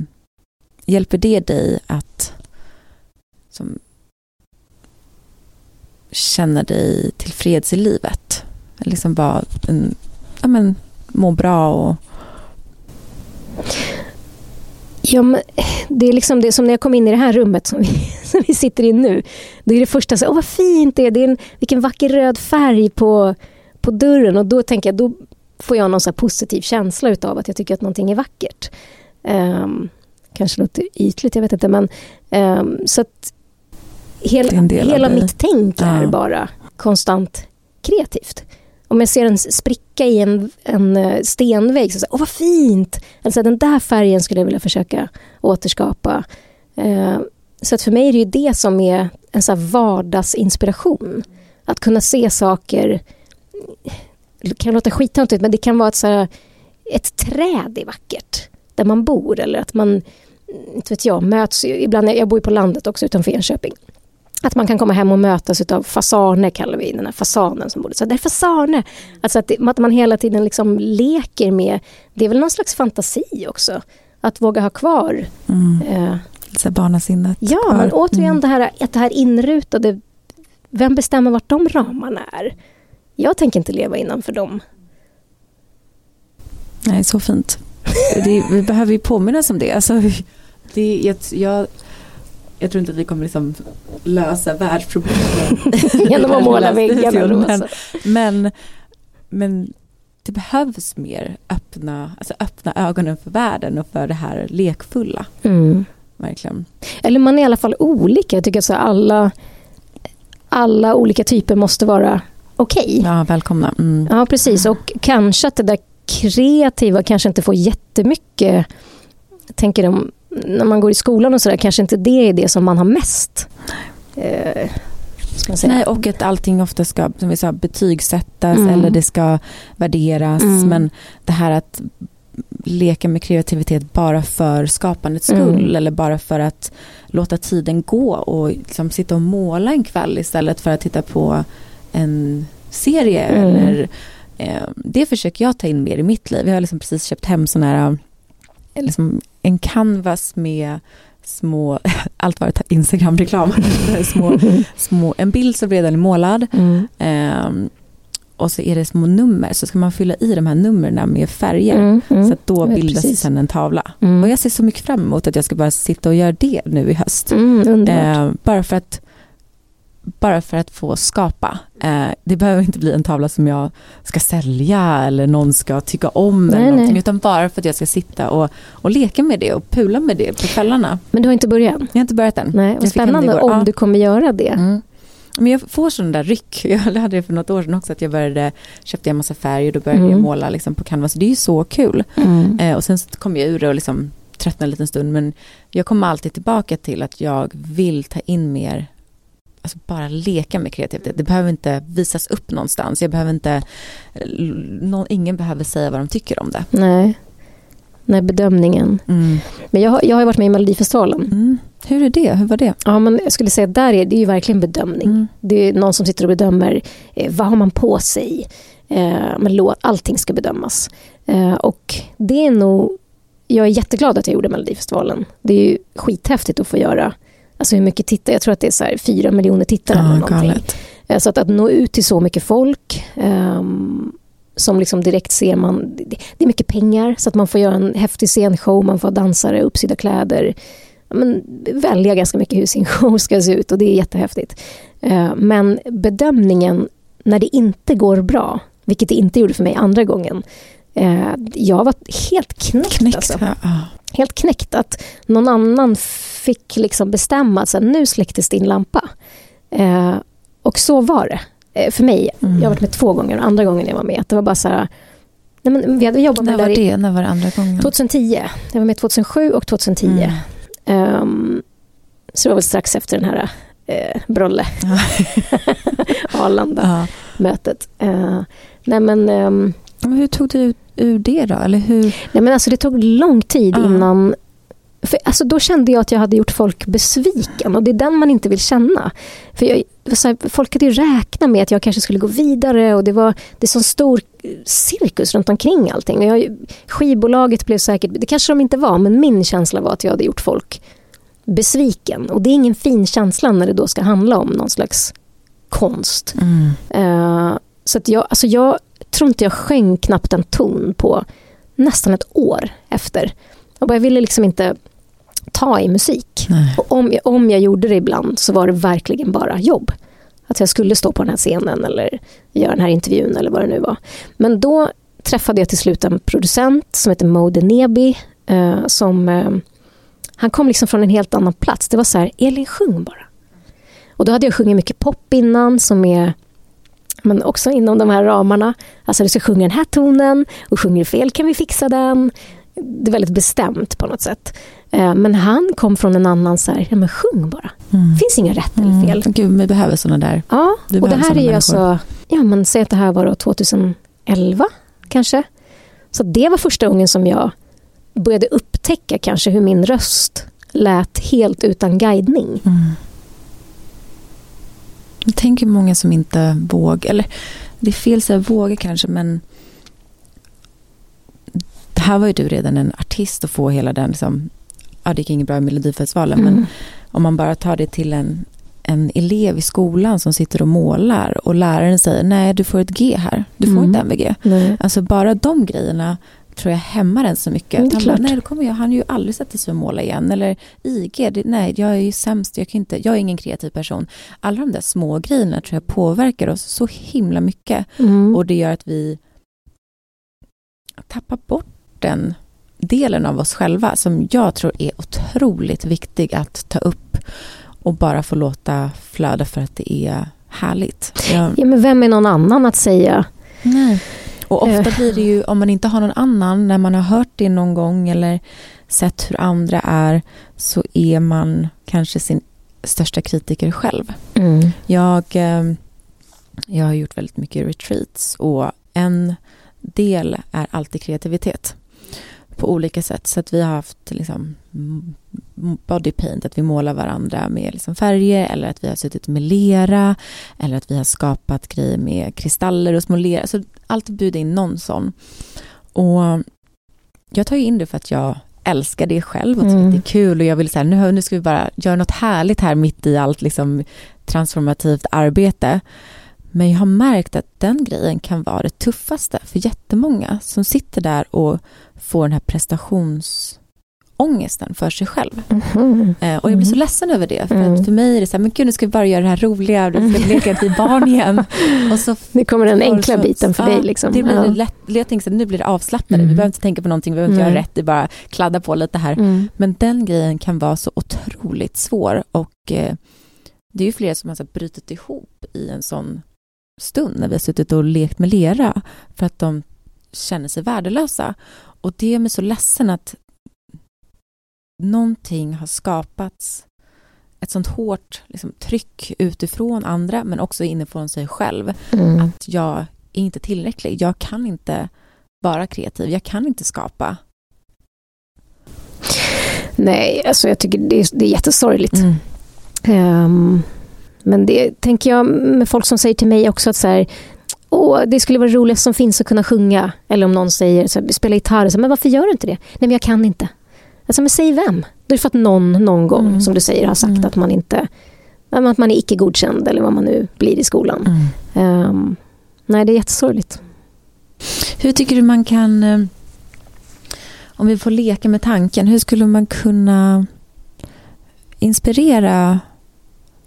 hjälper det dig att som, känna dig tillfreds i livet? Liksom bara en, ja, men, må bra och Ja, men det är liksom det som när jag kom in i det här rummet som vi, som vi sitter i nu. Då är det första så åh vad fint det är, det är en, vilken vacker röd färg på, på dörren. Och då tänker jag, då får jag någon så positiv känsla utav att jag tycker att någonting är vackert. Um, kanske låter ytligt, jag vet inte. Men, um, så att hela, hela mitt tänk är ja. bara konstant kreativt om jag ser en spricka i en, en eh, stenvägg, så säger jag åh vad fint! Alltså, den där färgen skulle jag vilja försöka återskapa. Eh, så att för mig är det ju det som är en så vardagsinspiration. Att kunna se saker, det kan låta skittöntigt, men det kan vara ett, så här, ett träd är vackert där man bor eller att man, inte vet jag, möts. Ibland, jag bor ju på landet också utanför Enköping. Att man kan komma hem och mötas av fasaner, kallar vi den här fasanen som borde. Så det är fasaner. Alltså att, det, att man hela tiden liksom leker med, det är väl någon slags fantasi också. Att våga ha kvar. Mm. Eh, så barnasinnet. Ja, kvar. men återigen mm. det, här, att det här inrutade, vem bestämmer vart de ramarna är? Jag tänker inte leva innanför dem. Nej, så fint. Det, vi behöver ju påminnas om det. Alltså, det jag, jag jag tror inte att vi kommer liksom lösa världsproblemen genom att måla väggarna men, men, men det behövs mer öppna, alltså öppna ögonen för världen och för det här lekfulla. Mm. Verkligen. Eller man är i alla fall olika. Jag tycker att alla, alla olika typer måste vara okej. Okay. Ja, välkomna. Mm. Ja, precis. Och kanske att det där kreativa kanske inte får jättemycket, tänker om när man går i skolan och sådär kanske inte det är det som man har mest. Eh, Nej, och att allting ofta ska som vi sa, betygsättas mm. eller det ska värderas. Mm. Men det här att leka med kreativitet bara för skapandets mm. skull mm. eller bara för att låta tiden gå och liksom sitta och måla en kväll istället för att titta på en serie. Mm. Eller, eh, det försöker jag ta in mer i mitt liv. Jag har liksom precis köpt hem sådana här liksom en canvas med små, allt varit Instagram-reklam, små, små, en bild som redan är målad. Mm. Um, och så är det små nummer, så ska man fylla i de här numren med färger. Mm, mm. Så att då Ja, bildas precis. sen en tavla. Mm. Och jag ser så mycket fram emot att jag ska bara sitta och göra det nu i höst. Eh, bara, för att, bara för att få skapa. Eh, det behöver inte bli en tavla som jag ska sälja eller någon ska tycka om. Nej, eller någonting, nej. utan bara för att jag ska sitta och, och leka med det och pula med det på kvällarna. Men du har inte börjat? Jag har inte börjat än. Nej, och spännande om Ja. du kommer göra det. Mm. Men jag får sån där ryck. Jag hade det för något år sedan också. Att jag började, köpte en massa färg och då började Mm. jag måla liksom på canvas. Det är ju så kul. Mm. Eh, och sen så kom jag ur det och liksom tröttnade en liten stund. Men jag kommer alltid tillbaka till att jag vill ta in mer, alltså bara leka med kreativitet. Det behöver inte visas upp någonstans. Jag behöver inte, någon, ingen behöver säga vad de tycker om det. Nej. Nej, bedömningen. Mm. Men jag, jag har varit med i Melodifestivalen. Mm. Hur är det? Hur var det? Ja, men jag skulle säga där är det ju verkligen bedömning. Mm. Det är någon som sitter och bedömer eh, vad har man på sig. Eh, men allting ska bedömas. Eh, och det är nog, jag är jätteglad att jag gjorde Melodifestivalen. Det är ju skithäftigt att få göra. Alltså hur mycket tittare, jag tror att det är så här fyra miljoner tittare eller någonting. Eh, Så att, att nå ut till så mycket folk ehm, som liksom direkt ser man, det, det är mycket pengar så att man får göra en häftig scenshow, man får dansare, uppsydda kläder. Ja, Men, välja ganska mycket hur sin show ska se ut och det är jättehäftigt. Eh, men bedömningen när det inte går bra, vilket det inte gjorde för mig andra gången, eh, jag var helt knäckt. Knäckt. Alltså Ja. Helt knäckt att någon annan fick liksom bestämma att så här, nu släcktes din lampa. Eh, och så var det eh, för mig. Mm. Jag har varit med två gånger och andra gången jag var med, det var bara så här, nej men vi hade jobbat med När det var där i det? När var det andra gången? 2010. Jag var med 2007 och 2010. Mm. Ehm, så det var väl strax efter den här eh, Brolle, Ja. Arlanda-mötet. Ja. Eh, nej men... ehm, Men hur tog du ur det då? Eller hur? Nej, men alltså det tog lång tid Ja. innan... För, alltså, då kände jag att jag hade gjort folk besviken och det är den man inte vill känna. För jag, här, folk hade ju räknat med att jag kanske skulle gå vidare och det var det är sån stor cirkus runt omkring allting. Och jag, skivbolaget blev säkert, det kanske de inte var, men min känsla var att jag hade gjort folk besviken. Och det är ingen fin känsla när det då ska handla om någon slags konst. Mm. Eh, så att jag, alltså jag tror inte jag sjöng knappt en ton på nästan ett år efter. Jag, bara, jag ville liksom inte ta i musik. Nej. Och om, jag- om jag gjorde det ibland så var det verkligen bara jobb. Att jag skulle stå på den här scenen eller göra den här intervjun eller vad det nu var. Men då träffade jag till slut en producent som heter Mode Nebi. Eh, som, eh, han kom liksom från en helt annan plats. Det var så här, Elin sjung bara. Och då hade jag sjungit mycket pop innan som är men också inom de här ramarna. Alltså du ska sjunga den här tonen och sjunger du fel kan vi fixa den. Det är väldigt bestämt på något sätt. Eh, Men han kom från en annan så här, ja men sjung bara. Mm. Finns inga rätt eller fel. Mm. Gud, vi behöver sådana där. Ja, Vi och det här är människor. alltså, ja men säg att det här var då 2011 kanske. Så det var första gången som jag började upptäcka kanske hur min röst lät helt utan guidning. Mm. Jag tänker många som inte vågar, eller det är fel att säga våga kanske, men det här var ju du redan en artist och få hela den, liksom, ja det gick inget bra i Melodifestivalen, men Mm. om man bara tar det till en, en elev i skolan som sitter och målar och läraren säger nej du får ett G här, du får Mm. inte MVG. Nej. Alltså bara de grejerna tror jag hämmar en så mycket. Mm, bara, nej, då kommer jag, han ju aldrig sätta sig och måla igen. Eller IG, det, nej, jag är ju sämst, jag, kan inte, jag är ingen kreativ person. Alla de där små grejerna tror jag påverkar oss så himla mycket. Mm. Och det gör att vi tappar bort den delen av oss själva som jag tror är otroligt viktig att ta upp och bara få låta flöda för att det är härligt. Jag, Ja, men vem är någon annan att säga? Nej. Och ofta Eh. blir det ju, om man inte har någon annan, när man har hört det någon gång eller sett hur andra är, så är man kanske sin största kritiker själv. Mm. Jag, eh, jag har gjort väldigt mycket retreats och en del är alltid kreativitet på olika sätt. Så att vi har haft liksom body paint, att vi målar varandra med liksom färger eller att vi har suttit med lera eller att vi har skapat grejer med kristaller och små lera. Så alltid bjuda in någon sån. Och jag tar ju in det för att jag älskar det själv och tycker mm. det är kul och jag vill säga nu, nu ska vi bara göra något härligt här mitt i allt liksom transformativt arbete. Men jag har märkt att den grejen kan vara det tuffaste för jättemånga som sitter där och får den här prestations ångesten för sig själv. Mm. Och jag blir så mm. ledsen över det. För mm. att för mig är det så här, men gud nu ska vi bara göra det här roliga, nu ska vi leka till barn igen. Och så det kommer den enkla så, biten för ja, dig. Liksom. Det blir ja. lätt, jag tänker så här, nu blir det avslappnade, mm. vi behöver inte tänka på någonting, vi behöver inte göra rätt, det är bara kladda på lite här. Mm. Men den grejen kan vara så otroligt svår och eh, det är ju flera som har så brutit ihop i en sån stund när vi har suttit och lekt med lera för att de känner sig värdelösa. Och det är mig så ledsen att någonting har skapats ett sånt hårt liksom, tryck utifrån andra men också inifrån sig själv. Mm. Att jag är inte tillräcklig. Jag kan inte vara kreativ. Jag kan inte skapa. Nej, alltså jag tycker det är, det är jättesorgligt. Mm. Um, men det tänker jag med folk som säger till mig också att så här, Åh, det skulle vara det roligaste som finns att kunna sjunga. Eller om någon säger, så här, spela gitarr, så, men varför gör du inte det? Nej, men jag kan inte. Alltså, men säg vem? Det är för att någon någon gång, mm. som du säger, har sagt mm. att man inte att man är icke godkänd eller vad man nu blir i skolan. Mm. Um, nej, det är jättesorgligt. Hur tycker du man kan, eh, om vi får leka med tanken, hur skulle man kunna inspirera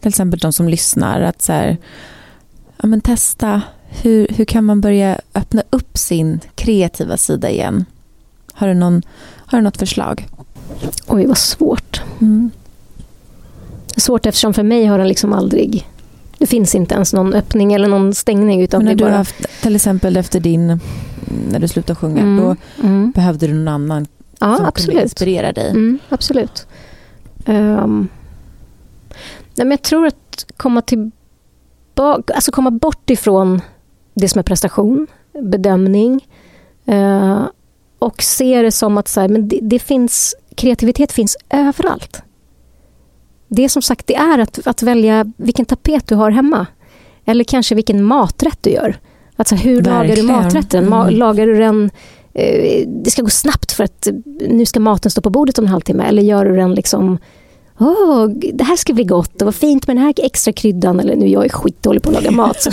till exempel de som lyssnar att så här, ja, men testa hur, hur kan man börja öppna upp sin kreativa sida igen? Har du, någon, har du något förslag? Oj, vad svårt. Mm. Svårt eftersom för mig har den liksom aldrig... Det finns inte ens någon öppning eller någon stängning. Utan Men när du bara... haft, till exempel efter din... När du slutade sjunga, mm. då mm. behövde du någon annan ja, som absolut. kunde inspirera dig? Mm, absolut. Um, nej, men jag tror att komma tillbaka, alltså komma bort ifrån det som är prestation, bedömning uh, och se det som att så här, men det, det, finns kreativitet finns överallt. Det som sagt, det är att, att välja vilken tapet du har hemma. Eller kanske vilken maträtt du gör. Alltså hur Verkligen. lagar du maträtten? Mm. Lagar du den eh, det ska gå snabbt för att nu ska maten stå på bordet om en halvtimme. Eller gör du den liksom Åh, det här ska bli gott och vad fint med den här extra kryddan. Eller nu, jag är skitdålig på att laga mat.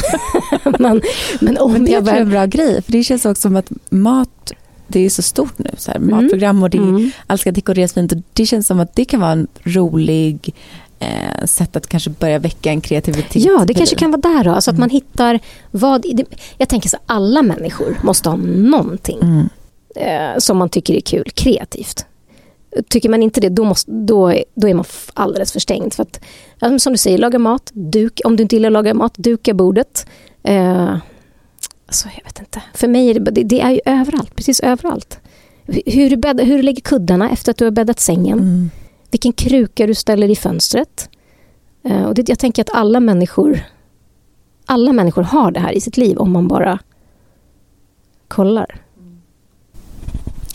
men, men, om men det jag är en bra grej, för det känns också som att mat det är så stort nu, så här, mm. matprogram och det, mm. allt ska dekoreras fint. Och det känns som att det kan vara en rolig eh, sätt att kanske börja väcka en kreativitet. Ja, det kanske kan vara där då. Alltså mm. att man hittar vad... Det, jag tänker så alla människor måste ha någonting mm. eh, som man tycker är kul, kreativt. Tycker man inte det, då, måste, då, då är man alldeles för stängd. För att, som du säger, laga mat, duk, om du inte gillar att laga mat, duka bordet. Eh, Alltså, jag vet inte. För mig är det, det är ju överallt, precis överallt. Hur du, bäddar, hur du lägger kuddarna efter att du har bäddat sängen. Mm. Vilken kruka du ställer i fönstret. Uh, och det, jag tänker att alla människor alla människor har det här i sitt liv om man bara kollar.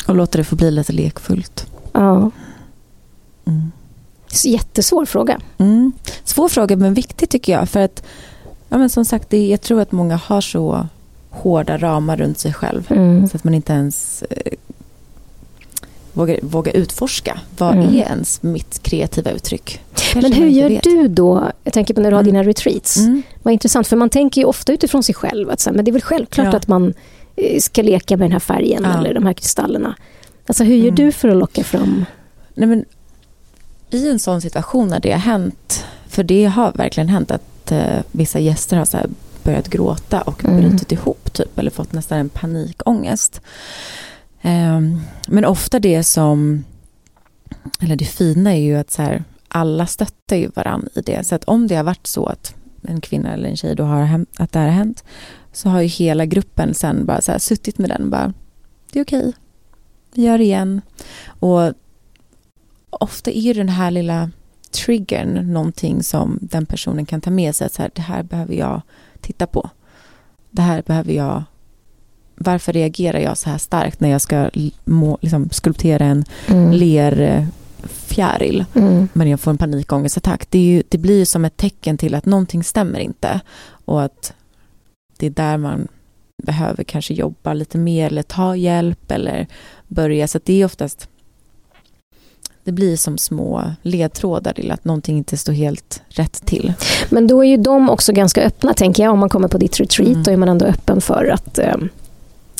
Och låter det få bli lite lekfullt. Ja. Mm. Jättesvår fråga. Mm. Svår fråga men viktig tycker jag. För att ja, men som sagt, det, jag tror att många har så hårda ramar runt sig själv. Mm. Så att man inte ens eh, vågar, vågar utforska. Vad mm. är ens mitt kreativa uttryck? Kanske Men hur gör vet. du då? Jag tänker på när du har mm. dina retreats. Mm. Vad intressant, för man tänker ju ofta utifrån sig själv. Att så här, men det är väl självklart ja. att man eh, ska leka med den här färgen ja. eller de här kristallerna. Alltså hur gör mm. du för att locka fram? Nej, men, I en sån situation när det har hänt, för det har verkligen hänt att eh, vissa gäster har så börjat gråta och mm. brutit ihop typ, eller fått nästan en panikångest. Um, men ofta det som, eller det fina är ju att så här, alla stöttar ju varandra i det. Så att om det har varit så att en kvinna eller en tjej då har att det här har hänt, så har ju hela gruppen sen bara så här, suttit med den och bara, det är okej, vi gör igen. Och ofta är ju den här lilla triggern någonting som den personen kan ta med sig. Så här, det här behöver jag titta på. Det här behöver jag... Varför reagerar jag så här starkt när jag ska må, liksom, skulptera en mm. lerfjäril mm. men jag får en panikångestattack? Det, ju, det blir som ett tecken till att någonting stämmer inte och att det är där man behöver kanske jobba lite mer eller ta hjälp eller börja. Så det är oftast det blir som små ledtrådar till att någonting inte står helt rätt till. Men då är ju de också ganska öppna tänker jag. Om man kommer på ditt retreat mm. då är man ändå öppen för att eh,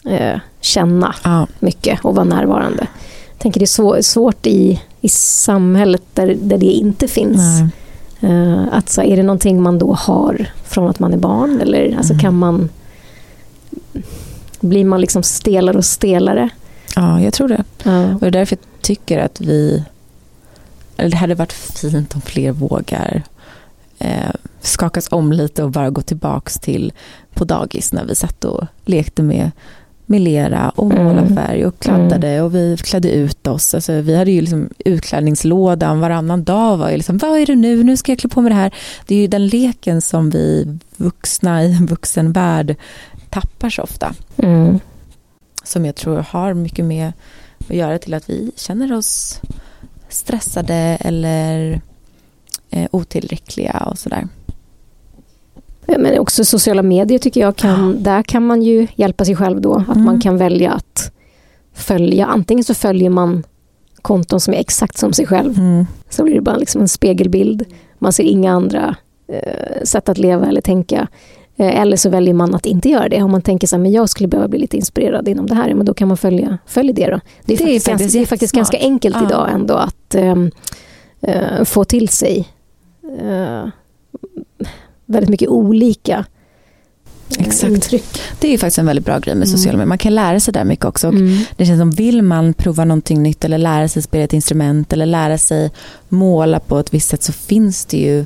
eh, känna ja. mycket och vara närvarande. Jag tänker det är svår, svårt i, i samhället där, där det inte finns. Uh, att så, är det någonting man då har från att man är barn? Eller alltså, mm. kan man... Blir man liksom stelare och stelare? Ja, jag tror det. Ja. Och det är därför jag tycker att vi... Eller det hade varit fint om fler vågar eh, skakas om lite och bara gå tillbaks till på dagis när vi satt och lekte med med lera och mm. målarfärg och kladdade mm. och vi klädde ut oss. Alltså, vi hade ju liksom utklädningslådan varannan dag. Var ju liksom, Vad är det nu? Nu ska jag klä på mig det här. Det är ju den leken som vi vuxna i en vuxen värld tappar så ofta. Mm. Som jag tror har mycket med att göra till att vi känner oss stressade eller eh, otillräckliga och sådär. Men också sociala medier tycker jag kan, ja. där kan man ju hjälpa sig själv då. Att mm. man kan välja att följa, antingen så följer man konton som är exakt som sig själv. Mm. Så blir det bara liksom en spegelbild. Man ser inga andra eh, sätt att leva eller tänka. Eh, eller så väljer man att inte göra det. Om man tänker så här, men jag skulle behöva bli lite inspirerad inom det här, men då kan man följa, följa det. Då. Det är, det faktiskt, är ganska, det är faktiskt ganska enkelt ja. idag ändå att ehm, eh, få till sig eh, väldigt mycket olika eh, Exakt. Intryck. Det är faktiskt en väldigt bra grej med sociala medier. Man kan lära sig där mycket också. Mm. Det känns som vill man prova någonting nytt eller lära sig spela ett instrument eller lära sig måla på ett visst sätt så finns det ju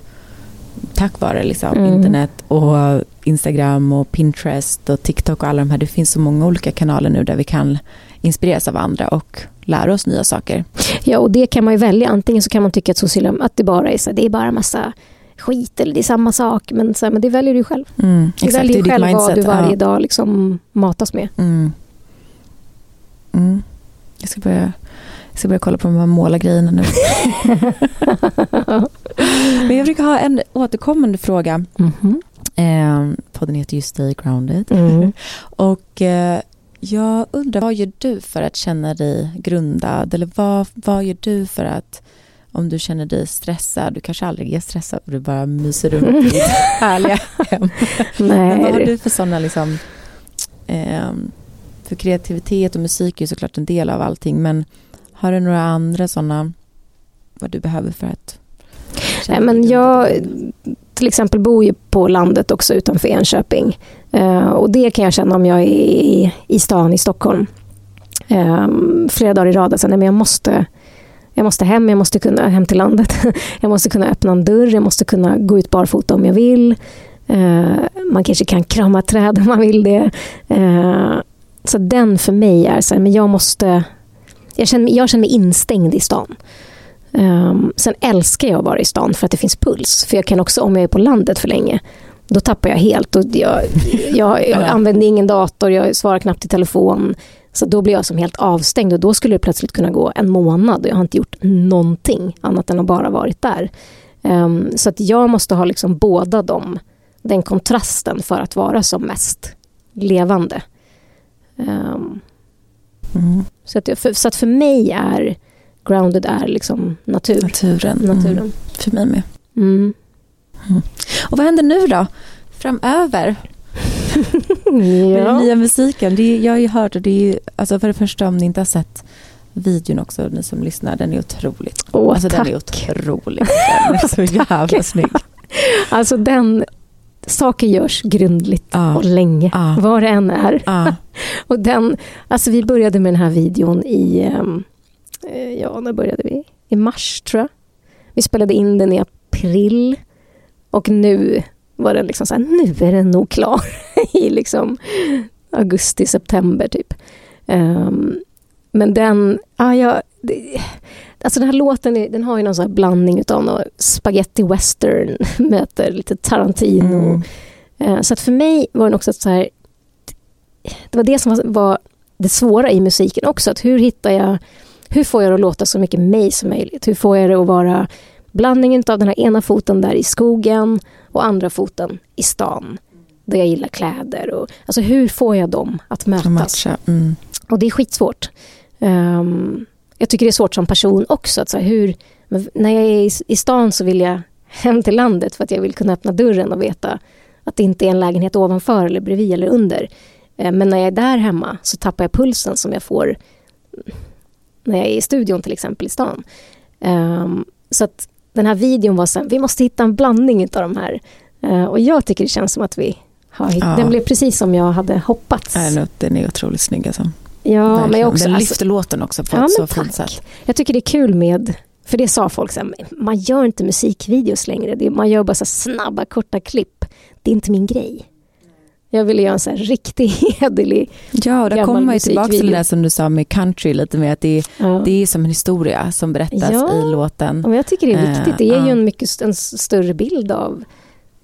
tack vare liksom, mm. internet och Instagram och Pinterest och TikTok och alla de här. Det finns så många olika kanaler nu där vi kan inspireras av andra och lära oss nya saker. Ja, och det kan man ju välja. Antingen så kan man tycka att, sociala, att det bara är så, det är bara massa skit eller det är samma sak. Men, så här, men det väljer du själv. Mm, du exakt, väljer själv vad du varje ja. dag liksom matas med. Mm. Mm. Jag, ska börja, jag ska börja kolla på de här målargrejerna nu. men jag brukar ha en återkommande fråga. Mm -hmm. eh, podden heter ju Stay Grounded. Mm. Och eh, jag undrar, vad gör du för att känna dig grundad? Eller vad, vad gör du för att om du känner dig stressad, du kanske aldrig är stressad och du bara myser runt i ditt härliga hem. Nej. vad har du för sådana liksom, eh, för kreativitet och musik är ju såklart en del av allting, men har du några andra sådana, vad du behöver för att Nej, men jag till exempel bor ju på landet också utanför Enköping. Uh, och det kan jag känna om jag är i, i stan i Stockholm. Um, flera dagar i rad, alltså, nej, men jag måste jag måste hem, jag måste kunna hem till landet. Jag måste kunna öppna en dörr, jag måste kunna gå ut barfota om jag vill. Uh, man kanske kan krama träd om man vill det. Uh, så den för mig är så här, men jag måste... Jag känner, jag känner mig instängd i stan. Um, sen älskar jag att vara i stan för att det finns puls. För jag kan också, om jag är på landet för länge, då tappar jag helt. Och jag, jag, jag använder ingen dator, jag svarar knappt i telefon. Så då blir jag som helt avstängd och då skulle det plötsligt kunna gå en månad och jag har inte gjort någonting annat än att bara varit där. Um, så att jag måste ha liksom båda dem, den kontrasten för att vara som mest levande. Um, mm. så, att, för, så att för mig är grounded är liksom natur. Naturen. Naturen. Mm. För mig med. Mm. mm. Och vad händer nu då? Framöver? Ja. Med den nya musiken. Det är, jag har ju hört, och det är alltså för det första om ni inte har sett videon också, ni som lyssnar, den är otroligt. Åh, alltså tack. den är otrolig. Den är så jävla snygg. Alltså den, saker görs grundligt ah. och länge, ah. vad det än är. Ah. och den, alltså vi började med den här videon i, um, ja när började vi? I mars tror jag. Vi spelade in den i april och nu var den liksom så här, nu är den nog klar i liksom augusti, september typ. Um, men den, ah, ja, det, alltså den här låten den har ju någon sån blandning av någon spaghetti western möter lite Tarantino. Mm. Uh, så att för mig var den också så här, det var det som var, var det svåra i musiken också. Att hur hittar jag, hur får jag det att låta så mycket mig som möjligt? Hur får jag det att vara blandningen av den här ena foten där i skogen och andra foten i stan. Där jag gillar kläder. Och, alltså hur får jag dem att mötas? Mm. Och det är skitsvårt. Um, jag tycker det är svårt som person också. Att så här, hur, när jag är i, i stan så vill jag hem till landet för att jag vill kunna öppna dörren och veta att det inte är en lägenhet ovanför eller bredvid eller under. Eh, men när jag är där hemma så tappar jag pulsen som jag får när jag är i studion till exempel i stan. Um, så att den här videon var så vi måste hitta en blandning av de här. Och jag tycker det känns som att vi har ja. den blev precis som jag hade hoppats. Ja, den är otroligt snygg alltså. Ja, Verkligen. men jag också, den lyfter alltså, låten också på ja, ett så fint sätt. Jag tycker det är kul med för det sa folk, så här, man gör inte musikvideos längre. Man gör bara så snabba, korta klipp. Det är inte min grej. Jag ville göra en så här riktig hederlig Ja, och där kommer man ju tillbaka till det där som du sa med country lite mer, att det, ja. det är som en historia som berättas ja. i låten. Och jag tycker det är viktigt, det ger uh, ju en mycket en större bild av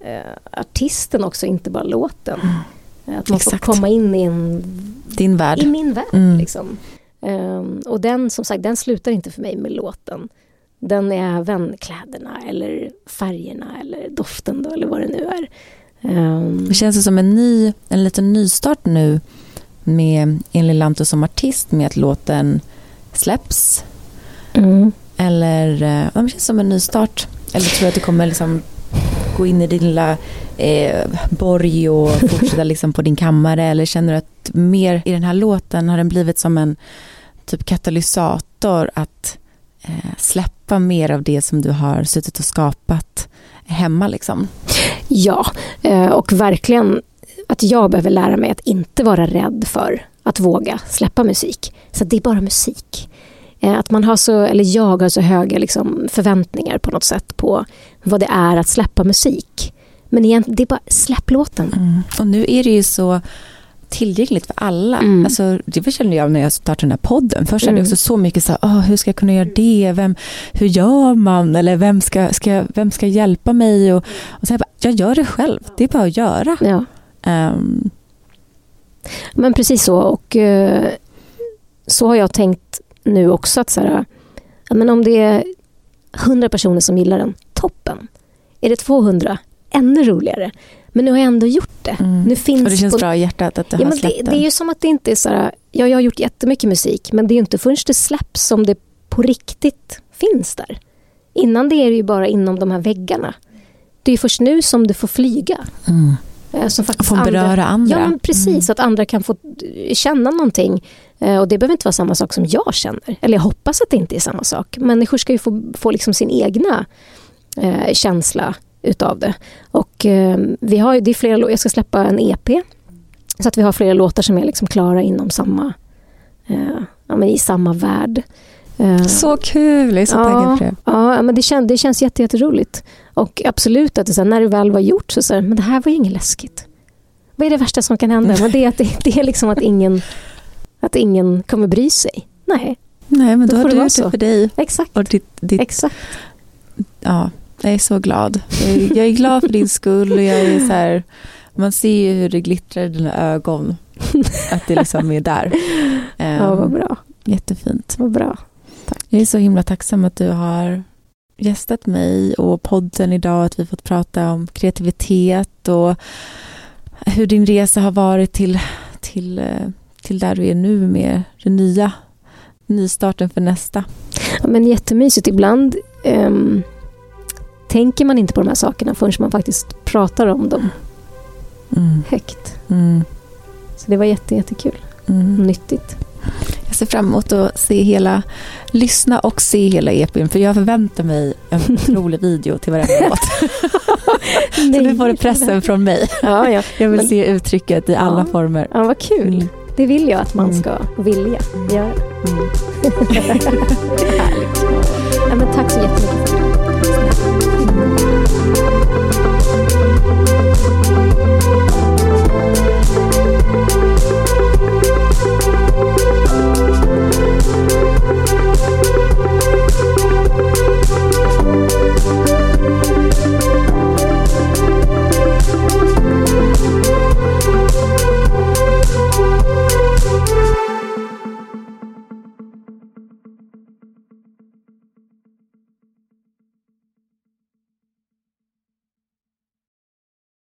uh, artisten också, inte bara låten. Mm. Att man Exakt. får komma in i en... Din värld. I min värld. Mm. Liksom. Um, och den, som sagt, den slutar inte för mig med låten. Den är även kläderna eller färgerna eller doften då, eller vad det nu är. Um, det känns som en, ny, en liten nystart nu med Elin Lanto som artist med att låten släpps. Mm. Eller, eh, det känns som en nystart. Eller tror du att du kommer liksom gå in i din lilla eh, borg och fortsätta liksom på din kammare? Eller känner du att mer i den här låten har den blivit som en typ katalysator att eh, släppa mer av det som du har suttit och skapat hemma liksom? Ja, eh, och verkligen att jag behöver lära mig att inte vara rädd för att våga släppa musik. Så det är bara musik. Eh, att man har så, eller jag har så höga liksom förväntningar på något sätt på vad det är att släppa musik. Men igen, det är bara släpp låten. Mm. Och nu är det ju så tillgängligt för alla. Mm. Alltså, det känner jag när jag startade den här podden. Först mm. hade jag också så mycket så här, oh, hur ska jag kunna göra det? Vem, hur gör man? Eller vem ska, ska, vem ska hjälpa mig? Och, och så jag, bara, jag gör det själv. Det är bara att göra. Ja. Um. Men precis så. Och uh, så har jag tänkt nu också att så här, men om det är 100 personer som gillar den, toppen. Är det 200, ännu roligare. Men nu har jag ändå gjort det. Mm. Nu finns och det känns på... bra i hjärtat att du ja, har släppt det, det är ju som att det inte är så här, ja, jag har gjort jättemycket musik men det är inte förrän det släpps som det på riktigt finns där. Innan det är det ju bara inom de här väggarna. Det är först nu som det får flyga. Mm. Eh, som faktiskt få beröra andra. Ja, precis. Mm. Att andra kan få känna någonting. Eh, och det behöver inte vara samma sak som jag känner. Eller jag hoppas att det inte är samma sak. Människor ska ju få, få liksom sin egna eh, känsla utav det. Och eh, vi har, det är flera, jag ska släppa en EP. Så att vi har flera låtar som är liksom klara inom samma, eh, ja, men i samma värld. Eh, så kul, jag är så taggad det. Ja, men det, kän, det känns jätteroligt. Och absolut, att det, så här, när det väl var gjort så säger men det här var ju inget läskigt. Vad är det värsta som kan hända? Men det är, att det, det är liksom att ingen, att ingen kommer bry sig. Nej. Nej, men då, då har du gjort det för dig. Exakt. Och ditt, ditt, Exakt. Ja, jag är så glad. Jag är, glad för din skull och jag är så här, man ser ju hur det glittrar i dina ögon. Att det liksom är där. Ja, vad bra. Ehm, jättefint. Vad bra. Tack. Jag är så himla tacksam att du har gästat mig och podden idag, att vi fått prata om kreativitet och hur din resa har varit till, till, eh, till där du är nu med det nya, nystarten för nästa. Ja, men jättemysigt. Ibland um tänker man inte på de här sakerna förrän man faktiskt pratar om dem mm. högt. Mm. Så det var jätte, jättekul. Mm. Nyttigt. Ser fram emot att se hela, lyssna och se hela EPn för jag förväntar mig en otrolig video till varenda låt. så nu får du pressen från mig. Ja, ja. Jag vill Men, se uttrycket i ja. alla former. Ja, vad kul. Mm. Det vill jag att man mm. ska vilja göra. Mm. Härligt. Ja, men tack så jättemycket.